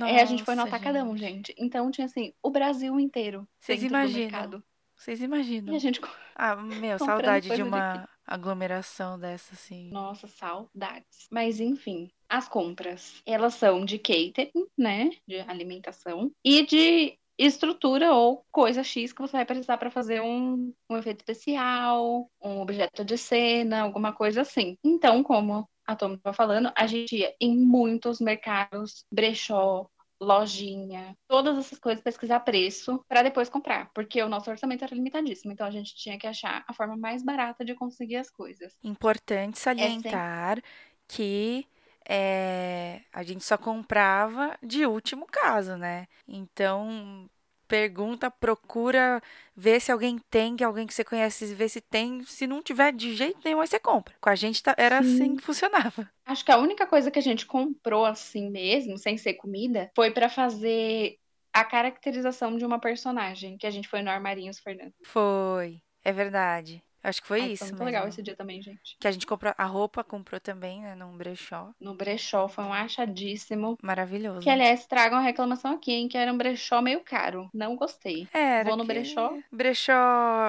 é, a gente foi no Atacadão, gente. gente. Então tinha assim, o Brasil inteiro. Vocês imaginam? Vocês imaginam? E a gente... <laughs> Ah, meu, saudade de uma aglomeração dessa, assim. Nossa, saudades. Mas enfim, as compras, elas são de catering, né? De alimentação. E de estrutura ou coisa X que você vai precisar para fazer um, um efeito especial, um objeto de cena, alguma coisa assim. Então, como a Tom estava falando, a gente ia em muitos mercados, brechó, lojinha, todas essas coisas, pesquisar preço para depois comprar, porque o nosso orçamento era limitadíssimo, então a gente tinha que achar a forma mais barata de conseguir as coisas. Importante salientar é que é, a gente só comprava de último caso, né? Então, pergunta, procura ver se alguém tem, que alguém que você conhece, ver se tem. Se não tiver de jeito nenhum, aí você compra. Com a gente tá, era Sim. assim que funcionava. Acho que a única coisa que a gente comprou assim mesmo, sem ser comida, foi para fazer a caracterização de uma personagem, que a gente foi no Armarinhos Fernando. Foi, é verdade. Acho que foi Ai, isso. Foi muito legal esse dia também, gente. Que a gente comprou, a roupa comprou também, né, num brechó. No brechó, foi um achadíssimo. Maravilhoso. Que, aliás, tragam a reclamação aqui, hein, que era um brechó meio caro. Não gostei. É, Vou no brechó. Brechó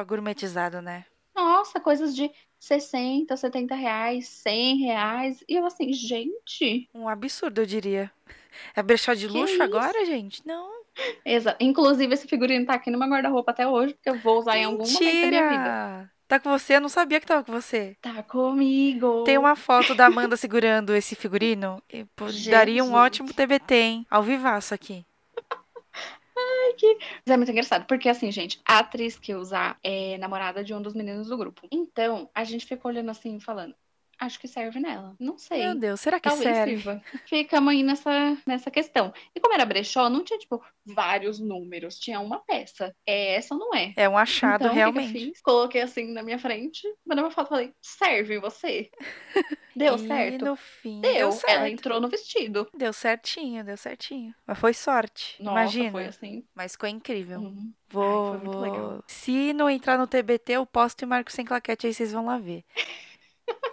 gourmetizado, né? Nossa, coisas de 60, 70 reais, 100 reais. E eu assim, gente. Um absurdo, eu diria. É brechó de que luxo agora, gente? Não. Exato. Inclusive, esse figurino tá aqui no meu guarda-roupa até hoje, porque eu vou usar Mentira. em algum momento da minha vida. Tá com você? Eu não sabia que tava com você. Tá comigo. Tem uma foto da Amanda segurando esse figurino. daria um ótimo TBT, hein? Ao vivaço aqui. Ai, que. Mas é muito engraçado, porque assim, gente, a atriz que usar é namorada de um dos meninos do grupo. Então, a gente ficou olhando assim, falando: acho que serve nela. Não sei. Meu Deus, será que Talvez serve? Sirva. Ficamos aí nessa, nessa questão. E como era brechó, não tinha, tipo, vários números. Tinha uma peça. É essa ou não é? É um achado, então, realmente. Que que fiz? Coloquei assim na minha frente, mandei uma foto e falei, serve você? <laughs> Deu e certo? no fim, deu. deu certo. Ela entrou no vestido. Deu certinho, deu certinho. Mas foi sorte. Nossa, Imagina. foi assim. Mas ficou incrível. Uhum. Vou, Ai, vou. Se não entrar no TBT, eu posto e marco sem claquete, aí vocês vão lá ver.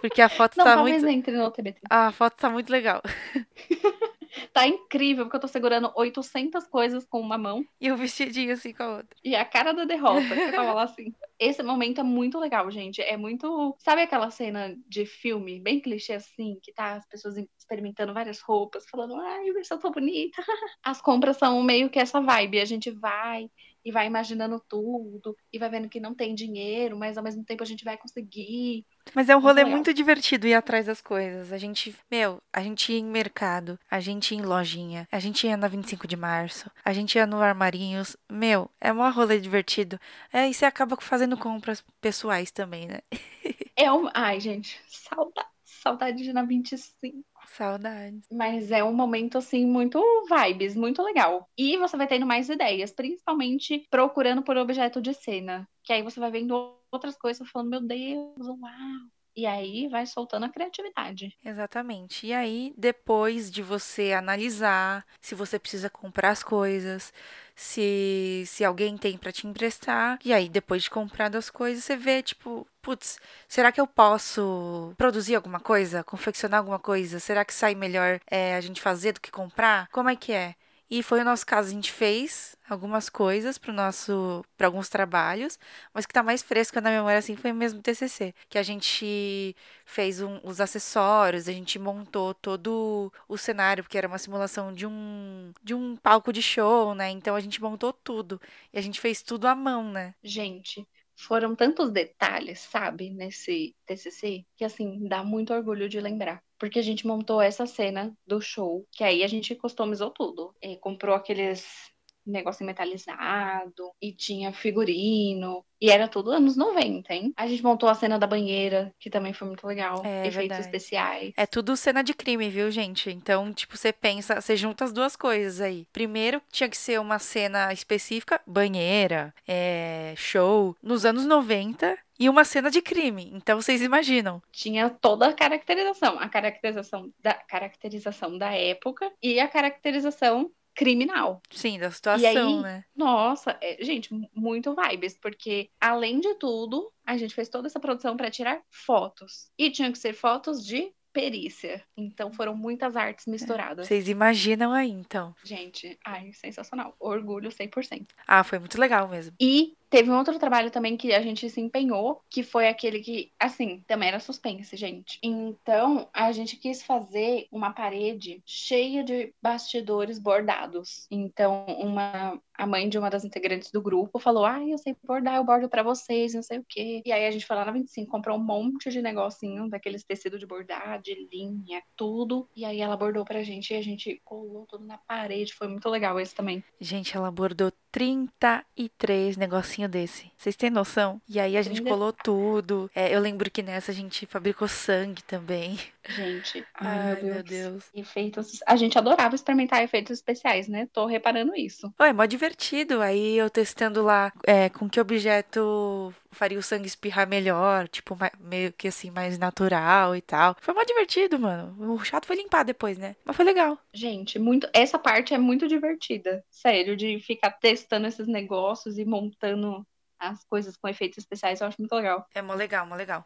Porque a foto não, tá talvez muito. entre no TBT. A foto tá muito legal. <laughs> tá incrível, porque eu tô segurando 800 coisas com uma mão. E o vestidinho assim com a outra. E a cara da derrota, <laughs> que tava lá assim. Esse momento é muito legal, gente. É muito. Sabe aquela cena de filme, bem clichê assim, que tá as pessoas experimentando várias roupas, falando, ai, eu tô bonita. <laughs> As compras são meio que essa vibe. A gente vai e vai imaginando tudo, e vai vendo que não tem dinheiro, mas ao mesmo tempo a gente vai conseguir. Mas é um rolê muito, muito divertido ir atrás das coisas. A gente, meu, a gente ia em mercado, a gente ia em lojinha, a gente ia na 25 de março, a gente ia no Armarinhos. Meu, é um rolê divertido. É, e você acaba fazendo compras pessoais também, né? <laughs> É um. Ai, gente, saudade, saudade de na 25. Saudades. Mas é um momento, assim, muito vibes, muito legal. E você vai tendo mais ideias, principalmente procurando por objeto de cena. Que aí você vai vendo outras coisas falando, meu Deus, uau. E aí vai soltando a criatividade. Exatamente. E aí, depois de você analisar se você precisa comprar as coisas, se, se alguém tem para te emprestar. E aí, depois de comprar das coisas, você vê, tipo, putz, será que eu posso produzir alguma coisa? Confeccionar alguma coisa? Será que sai melhor é, a gente fazer do que comprar? Como é que é? E foi o nosso caso, a gente fez algumas coisas para nosso para alguns trabalhos, mas que tá mais fresco na memória assim foi mesmo TCC, que a gente fez um, os acessórios, a gente montou todo o cenário, porque era uma simulação de um de um palco de show, né? Então a gente montou tudo e a gente fez tudo à mão, né? Gente, foram tantos detalhes, sabe, nesse TCC, que assim, dá muito orgulho de lembrar. Porque a gente montou essa cena do show, que aí a gente customizou tudo. E comprou aqueles negócio metalizado e tinha figurino. E era tudo anos 90, hein? A gente montou a cena da banheira, que também foi muito legal. É, Efeitos verdade. especiais. É tudo cena de crime, viu, gente? Então, tipo, você pensa, você junta as duas coisas aí. Primeiro, tinha que ser uma cena específica, banheira, é, show, nos anos 90. e uma cena de crime. Então vocês imaginam. Tinha toda a caracterização, a caracterização da caracterização da época e a caracterização criminal. Sim, da situação, aí, né? Nossa, é, gente, muito vibes, porque além de tudo, a gente fez toda essa produção para tirar fotos. E tinham que ser fotos de perícia. Então foram muitas artes misturadas. Vocês imaginam aí, então. Gente, ai, sensacional. Orgulho 100%. Ah, foi muito legal mesmo. E teve um outro trabalho também que a gente se empenhou, que foi aquele que, assim, também era suspense, gente. Então, a gente quis fazer uma parede cheia de bastidores bordados. Então, uma a mãe de uma das integrantes do grupo falou: Ah, eu sei bordar, eu bordo para vocês, não sei o quê. E aí a gente foi lá na 25, comprou um monte de negocinho daqueles tecidos de bordar, de linha, tudo. E aí ela bordou pra gente e a gente colou tudo na parede. Foi muito legal esse também. Gente, ela bordou 33 negocinho desse. Vocês têm noção? E aí a gente colou tudo. É, eu lembro que nessa a gente fabricou sangue também. Gente, <laughs> ai, ai meu, Deus. Deus. Efeitos. A gente adorava experimentar efeitos especiais, né? Tô reparando isso. Oh, é mó divertido. Aí eu testando lá é, com que objeto faria o sangue espirrar melhor, tipo, meio que assim, mais natural e tal. Foi mó divertido, mano. O chato foi limpar depois, né? Mas foi legal. Gente, muito. Essa parte é muito divertida. Sério, de ficar testando esses negócios e montando as coisas com efeitos especiais, eu acho muito legal. É mó legal, mó legal.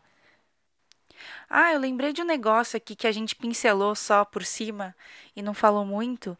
Ah, eu lembrei de um negócio aqui que a gente pincelou só por cima e não falou muito.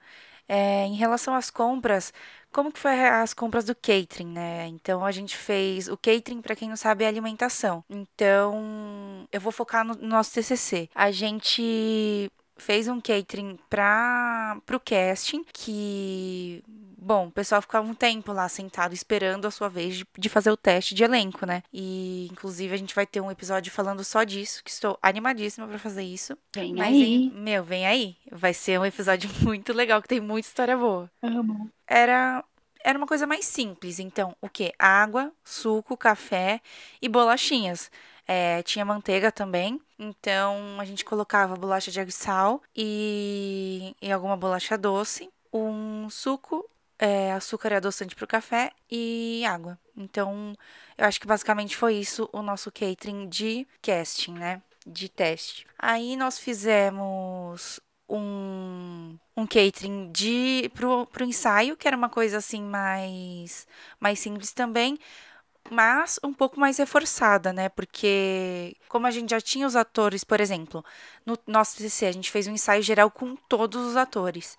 É, em relação às compras, como que foi as compras do catering, né? Então a gente fez o catering, para quem não sabe, é alimentação. Então eu vou focar no nosso TCC. A gente fez um catering para o casting que Bom, o pessoal ficava um tempo lá sentado esperando a sua vez de, de, fazer o teste de elenco, né? E inclusive a gente vai ter um episódio falando só disso, que estou animadíssima para fazer isso. Vem Mas, aí. Meu, vem aí. Vai ser um episódio <laughs> muito legal, que tem muita história boa. Amo. Era era uma coisa mais simples, então, o que? Água, suco, café e bolachinhas. É, tinha manteiga também. Então a gente colocava bolacha de sal e, e alguma bolacha doce, um suco é, açúcar e adoçante para o café e água. Então, eu acho que basicamente foi isso o nosso catering de casting, né? De teste. Aí nós fizemos um, um catering de pro, pro ensaio, que era uma coisa assim mais, mais simples também, mas um pouco mais reforçada, né? Porque como a gente já tinha os atores, por exemplo, no nosso TCC a gente fez um ensaio geral com todos os atores.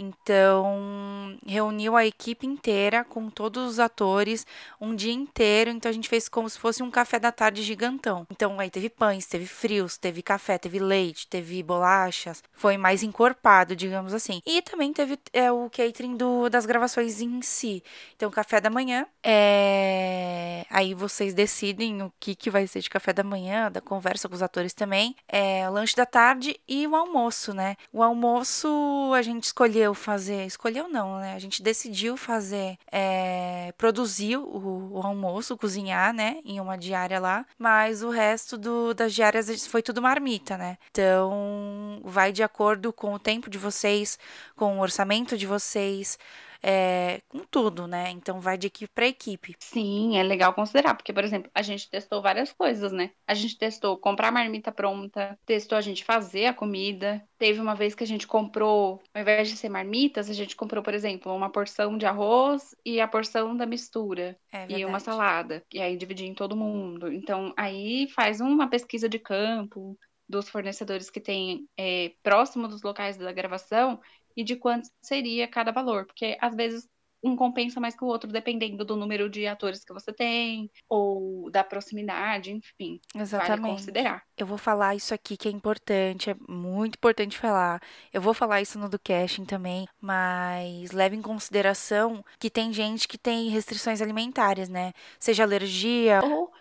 Então, reuniu a equipe inteira com todos os atores um dia inteiro. Então, a gente fez como se fosse um café da tarde gigantão. Então, aí teve pães, teve frios, teve café, teve leite, teve bolachas. Foi mais encorpado, digamos assim. E também teve é, o catering do, das gravações em si. Então, café da manhã. É... Aí vocês decidem o que, que vai ser de café da manhã, da conversa com os atores também. É, lanche da tarde e o almoço, né? O almoço a gente escolheu escolheu fazer, escolheu não, né? A gente decidiu fazer, é, produzir o, o, almoço, cozinhar, né? Em uma diária lá, mas o resto do, das diárias foi tudo marmita, né? Então, vai de acordo com o tempo de vocês, com o orçamento de vocês, é, com tudo, né? Então vai de equipe para equipe. Sim, é legal considerar, porque, por exemplo, a gente testou várias coisas, né? A gente testou comprar marmita pronta, testou a gente fazer a comida. Teve uma vez que a gente comprou, ao invés de ser marmitas, a gente comprou, por exemplo, uma porção de arroz e a porção da mistura. É e uma salada. E aí dividir em todo mundo. Então, aí faz uma pesquisa de campo, dos fornecedores que tem é, próximo dos locais da gravação e de quanto seria cada valor, porque às vezes um compensa mais que o outro, dependendo do número de atores que você tem, ou da proximidade, enfim. Exatamente. Vale considerar. Eu vou falar isso aqui que é importante, é muito importante falar. Eu vou falar isso no do casting também, mas leve em consideração que tem gente que tem restrições alimentares, né? Seja alergia. Ou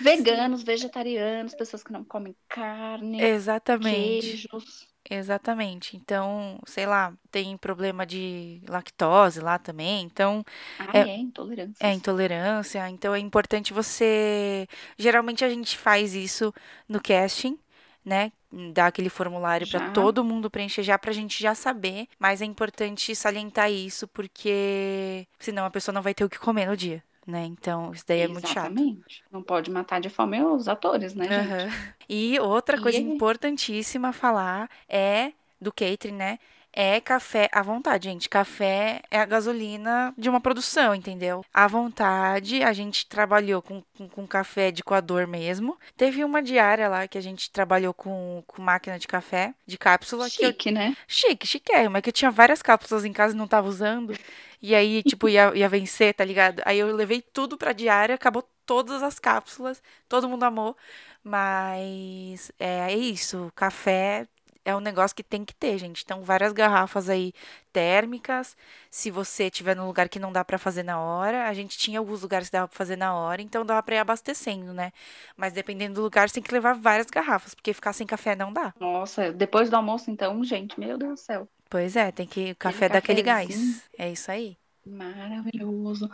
veganos, vegetarianos, pessoas que não comem carne. Exatamente. Queijos. Exatamente. Então, sei lá, tem problema de lactose lá também. Então, ah, é, é intolerância. É intolerância. Então, é importante você. Geralmente a gente faz isso no casting, né? Dá aquele formulário para todo mundo preencher já pra gente já saber. Mas é importante salientar isso, porque senão a pessoa não vai ter o que comer no dia. Né? Então, isso daí é muito chato. Exatamente. Não pode matar de fome os atores, né, gente? Aham. E outra coisa E- importantíssima a falar é do catering, né? É café à vontade, gente. Café é a gasolina de uma produção, entendeu? À vontade, a gente trabalhou com, com, com café de coador mesmo. Teve uma diária lá que a gente trabalhou com, com máquina de café, de cápsula, que eu Chique, né? Chique, chiquérrimo. É que eu tinha várias cápsulas em casa e não tava usando. E aí, <laughs> tipo, ia, ia vencer, tá ligado? Aí eu levei tudo pra diária, acabou todas as cápsulas, todo mundo amou. Mas é, é isso, café é um negócio que tem que ter, gente. Então, várias garrafas aí térmicas. Se você tiver num lugar que não dá pra fazer na hora, a gente tinha alguns lugares que dava pra fazer na hora, então dava pra ir abastecendo, né? Mas dependendo do lugar, você tem que levar várias garrafas, porque ficar sem café não dá. Nossa, depois do almoço, então, gente, meu Deus do céu. Pois é, tem que o café dar aquele gás. É isso aí. Maravilhoso.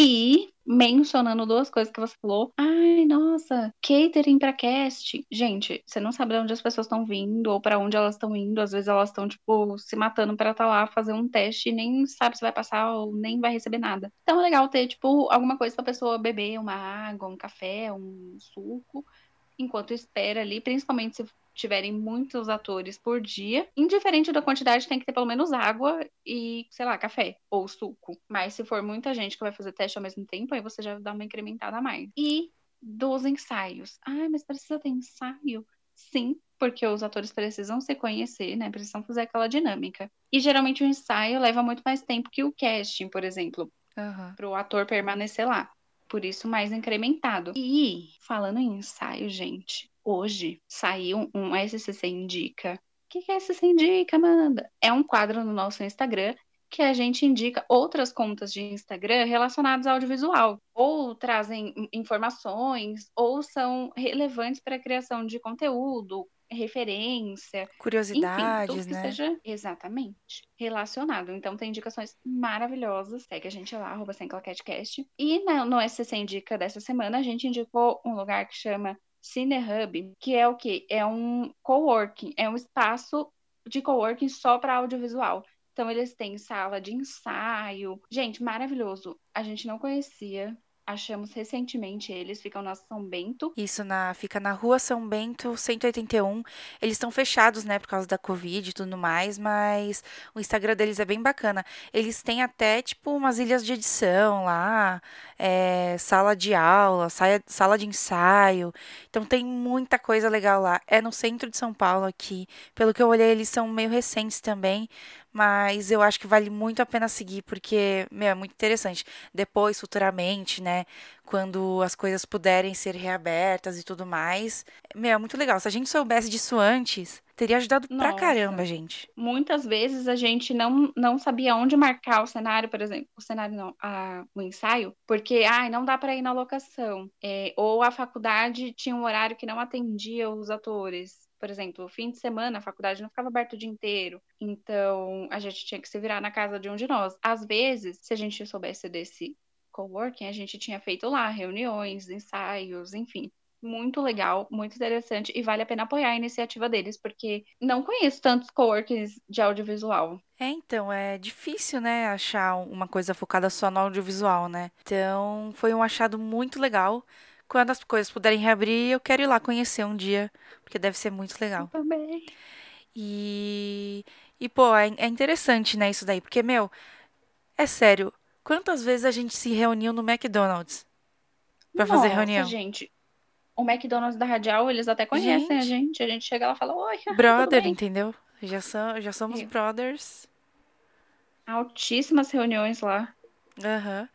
E mencionando duas coisas que você falou. Ai, nossa, catering pra cast. Gente, você não sabe de onde as pessoas estão vindo ou pra onde elas estão indo. Às vezes elas estão, tipo, se matando pra estar lá fazer um teste e nem sabe se vai passar ou nem vai receber nada. Então é legal ter, tipo, alguma coisa pra pessoa beber, uma água, um café, um suco, enquanto espera ali, principalmente se tiverem muitos atores por dia. Indiferente da quantidade, tem que ter pelo menos água e, sei lá, café ou suco. Mas se for muita gente que vai fazer teste ao mesmo tempo, aí você já dá uma incrementada a mais. E dos ensaios. Ai, mas precisa ter ensaio? Sim, porque os atores precisam se conhecer, né? Precisam fazer aquela dinâmica. E geralmente o ensaio leva muito mais tempo que o casting, por exemplo Aham. para o ator permanecer lá. Por isso, mais incrementado. E, falando em ensaio, gente, hoje saiu um SCC Indica. O que, que é SCC Indica, Amanda? É um quadro no nosso Instagram que a gente indica outras contas de Instagram relacionadas ao audiovisual. Ou trazem in- informações, ou são relevantes para a criação de conteúdo, referência, enfim, Curiosidades, tudo que né? seja exatamente relacionado. Então tem indicações maravilhosas. Segue a gente lá, arroba sem claquetecast. E na- no SCC Indica dessa semana, a gente indicou um lugar que chama CineHub, que é o quê? É um coworking, é um espaço de coworking só para audiovisual. Então eles têm sala de ensaio. Gente, maravilhoso. A gente não conhecia. Achamos recentemente eles, ficam na São Bento. Isso na, fica na rua São Bento, 181. Eles estão fechados, né, por causa da Covid e tudo mais, mas o Instagram deles é bem bacana. Eles têm até, tipo, umas ilhas de edição lá, é, sala de aula, saia- sala de ensaio. Então tem muita coisa legal lá. É no centro de São Paulo aqui. Pelo que eu olhei, eles são meio recentes também, mas eu acho que vale muito a pena seguir, porque, meu, é muito interessante. Depois, futuramente, né? quando as coisas puderem ser reabertas e tudo mais. Meu, é muito legal. Se a gente soubesse disso antes, teria ajudado pra Nossa. caramba, gente. Muitas vezes a gente não, não sabia onde marcar o cenário, por exemplo, o cenário não, a, o ensaio, porque ai, não dá para ir na locação. É, ou a faculdade tinha um horário que não atendia os atores. Por exemplo, fim de semana a faculdade não ficava aberta o dia inteiro. Então a gente tinha que se virar na casa de um de nós. Às vezes, se a gente soubesse desse coworking, a gente tinha feito lá reuniões, ensaios, enfim. Muito legal, muito interessante e vale a pena apoiar a iniciativa deles, porque não conheço tantos coworkings de audiovisual. É, então, é difícil, né, achar uma coisa focada só no audiovisual, né? Então, foi um achado muito legal. Quando as coisas puderem reabrir, eu quero ir lá conhecer um dia, porque deve ser muito legal. Também. E, e pô, é, é interessante, né, isso daí, porque, meu, é sério, quantas vezes a gente se reuniu no McDonald's pra fazer reunião? gente. O McDonald's da Radial, eles até conhecem a gente. A gente chega lá e fala, oi, <laughs> Brother, entendeu? Já, são, já somos Eu. brothers. Altíssimas reuniões lá. Aham.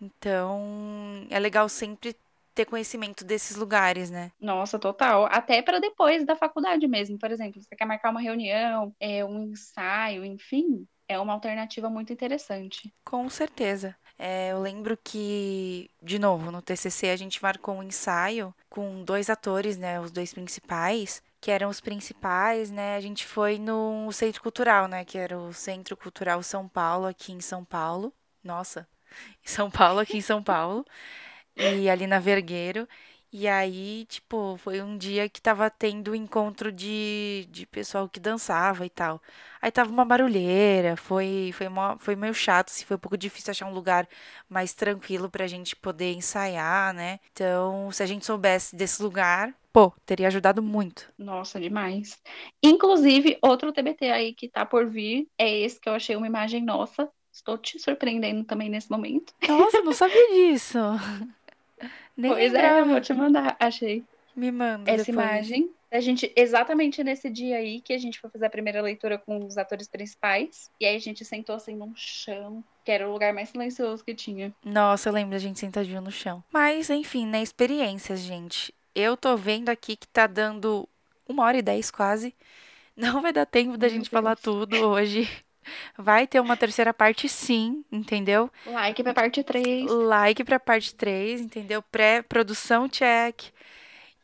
Então, é legal sempre ter conhecimento desses lugares, né? Nossa, total. Até para depois da faculdade mesmo. Por exemplo, você quer marcar uma reunião, é, um ensaio, enfim, é uma alternativa muito interessante. Com certeza. É, eu lembro que, de novo, no TCC a gente marcou um ensaio com dois atores, né? Os dois principais, que eram os principais, né? A gente foi no Centro Cultural, né? Que era o Centro Cultural São Paulo, aqui em São Paulo. Nossa, <laughs> São Paulo, aqui em São Paulo. E ali na Vergueiro. E aí, tipo, foi um dia que tava tendo encontro de, de pessoal que dançava e tal. Aí tava uma barulheira, foi, foi, mó- foi meio chato, assim, foi um pouco difícil achar um lugar mais tranquilo pra gente poder ensaiar, né? Então, se a gente soubesse desse lugar, pô, teria ajudado muito. Nossa, demais. Inclusive, outro TBT aí que tá por vir é esse que eu achei uma imagem nossa. Estou te surpreendendo também nesse momento. Nossa, não sabia disso. <laughs> Nem Pois é, eu vou te mandar. Achei Me manda essa depois. imagem. A gente, exatamente nesse dia aí que a gente foi fazer a primeira leitura com os atores principais. E aí a gente sentou assim num chão, que era o lugar mais silencioso que tinha. Nossa, eu lembro da gente sentadinho no chão. Mas, enfim, né? Experiências, gente. Eu tô vendo aqui que tá dando uma hora e dez quase. Não vai dar tempo da Meu gente falar Deus. tudo hoje. Vai ter uma terceira parte, sim, entendeu? Like pra parte 3. Like pra parte 3, entendeu? Pré-produção check.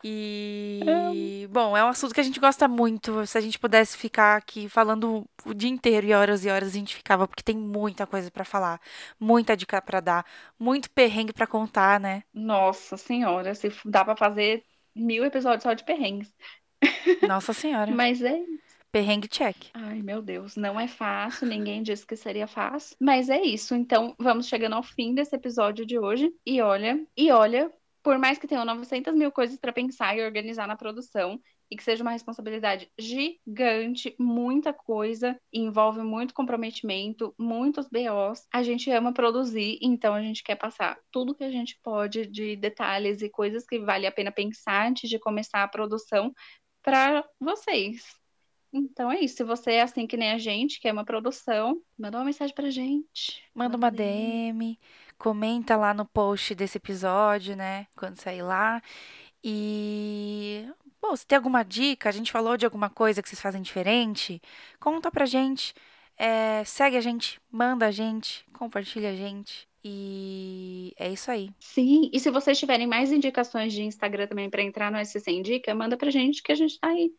E, bom, é um assunto que a gente gosta muito. Se a gente pudesse ficar aqui falando o dia inteiro e horas e horas, a gente ficava, porque tem muita coisa pra falar, muita dica pra dar, muito perrengue pra contar, né? Nossa senhora, se dá pra fazer mil episódios só de perrengues. Nossa Senhora. <laughs> Mas é Perrengue check. Ai, meu Deus, não é fácil, ninguém disse que seria fácil, mas é isso. Então, vamos chegando ao fim desse episódio de hoje. E olha, e olha, por mais que tenham 900 mil coisas para pensar e organizar na produção, e que seja uma responsabilidade gigante, muita coisa, envolve muito comprometimento, muitos BOs, a gente ama produzir, então a gente quer passar tudo que a gente pode de detalhes e coisas que vale a pena pensar antes de começar a produção para vocês. Então é isso. Se você é assim que nem a gente, que é uma produção, manda uma mensagem pra gente. Manda uma DM, comenta lá no post desse episódio, né? Quando sair lá. E. Bom, se tem alguma dica, a gente falou de alguma coisa que vocês fazem diferente, conta pra gente. É, segue a gente, manda a gente, compartilha a gente. E é isso aí. Sim, e se vocês tiverem mais indicações de Instagram também para entrar no SC Indica, manda pra gente que a gente tá aí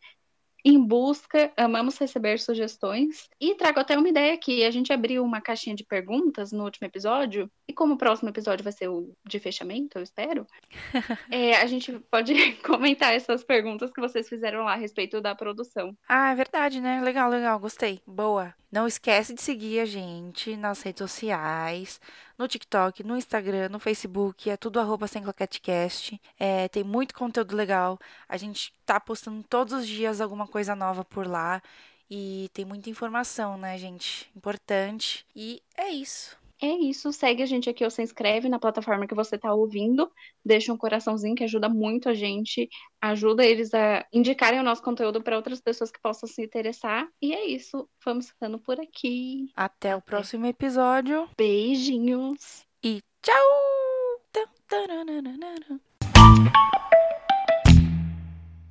em busca, amamos receber sugestões. E trago até uma ideia aqui. A gente abriu uma caixinha de perguntas no último episódio, e como o próximo episódio vai ser o de fechamento, eu espero, <laughs> é, a gente pode <laughs> comentar essas perguntas que vocês fizeram lá a respeito da produção. Ah, é verdade, né? Legal, legal, gostei. Boa. Não esquece de seguir a gente nas redes sociais, no TikTok, no Instagram, no Facebook, é tudo arroba sem claquetecast. É, tem muito conteúdo legal. A gente tá postando todos os dias alguma coisa nova por lá. E tem muita informação, né, gente? Importante. E é isso. É isso, segue a gente aqui ou se inscreve na plataforma que você está ouvindo, deixa um coraçãozinho que ajuda muito a gente, ajuda eles a indicarem o nosso conteúdo para outras pessoas que possam se interessar. E é isso, vamos ficando por aqui. Até o próximo episódio. Beijinhos! E tchau!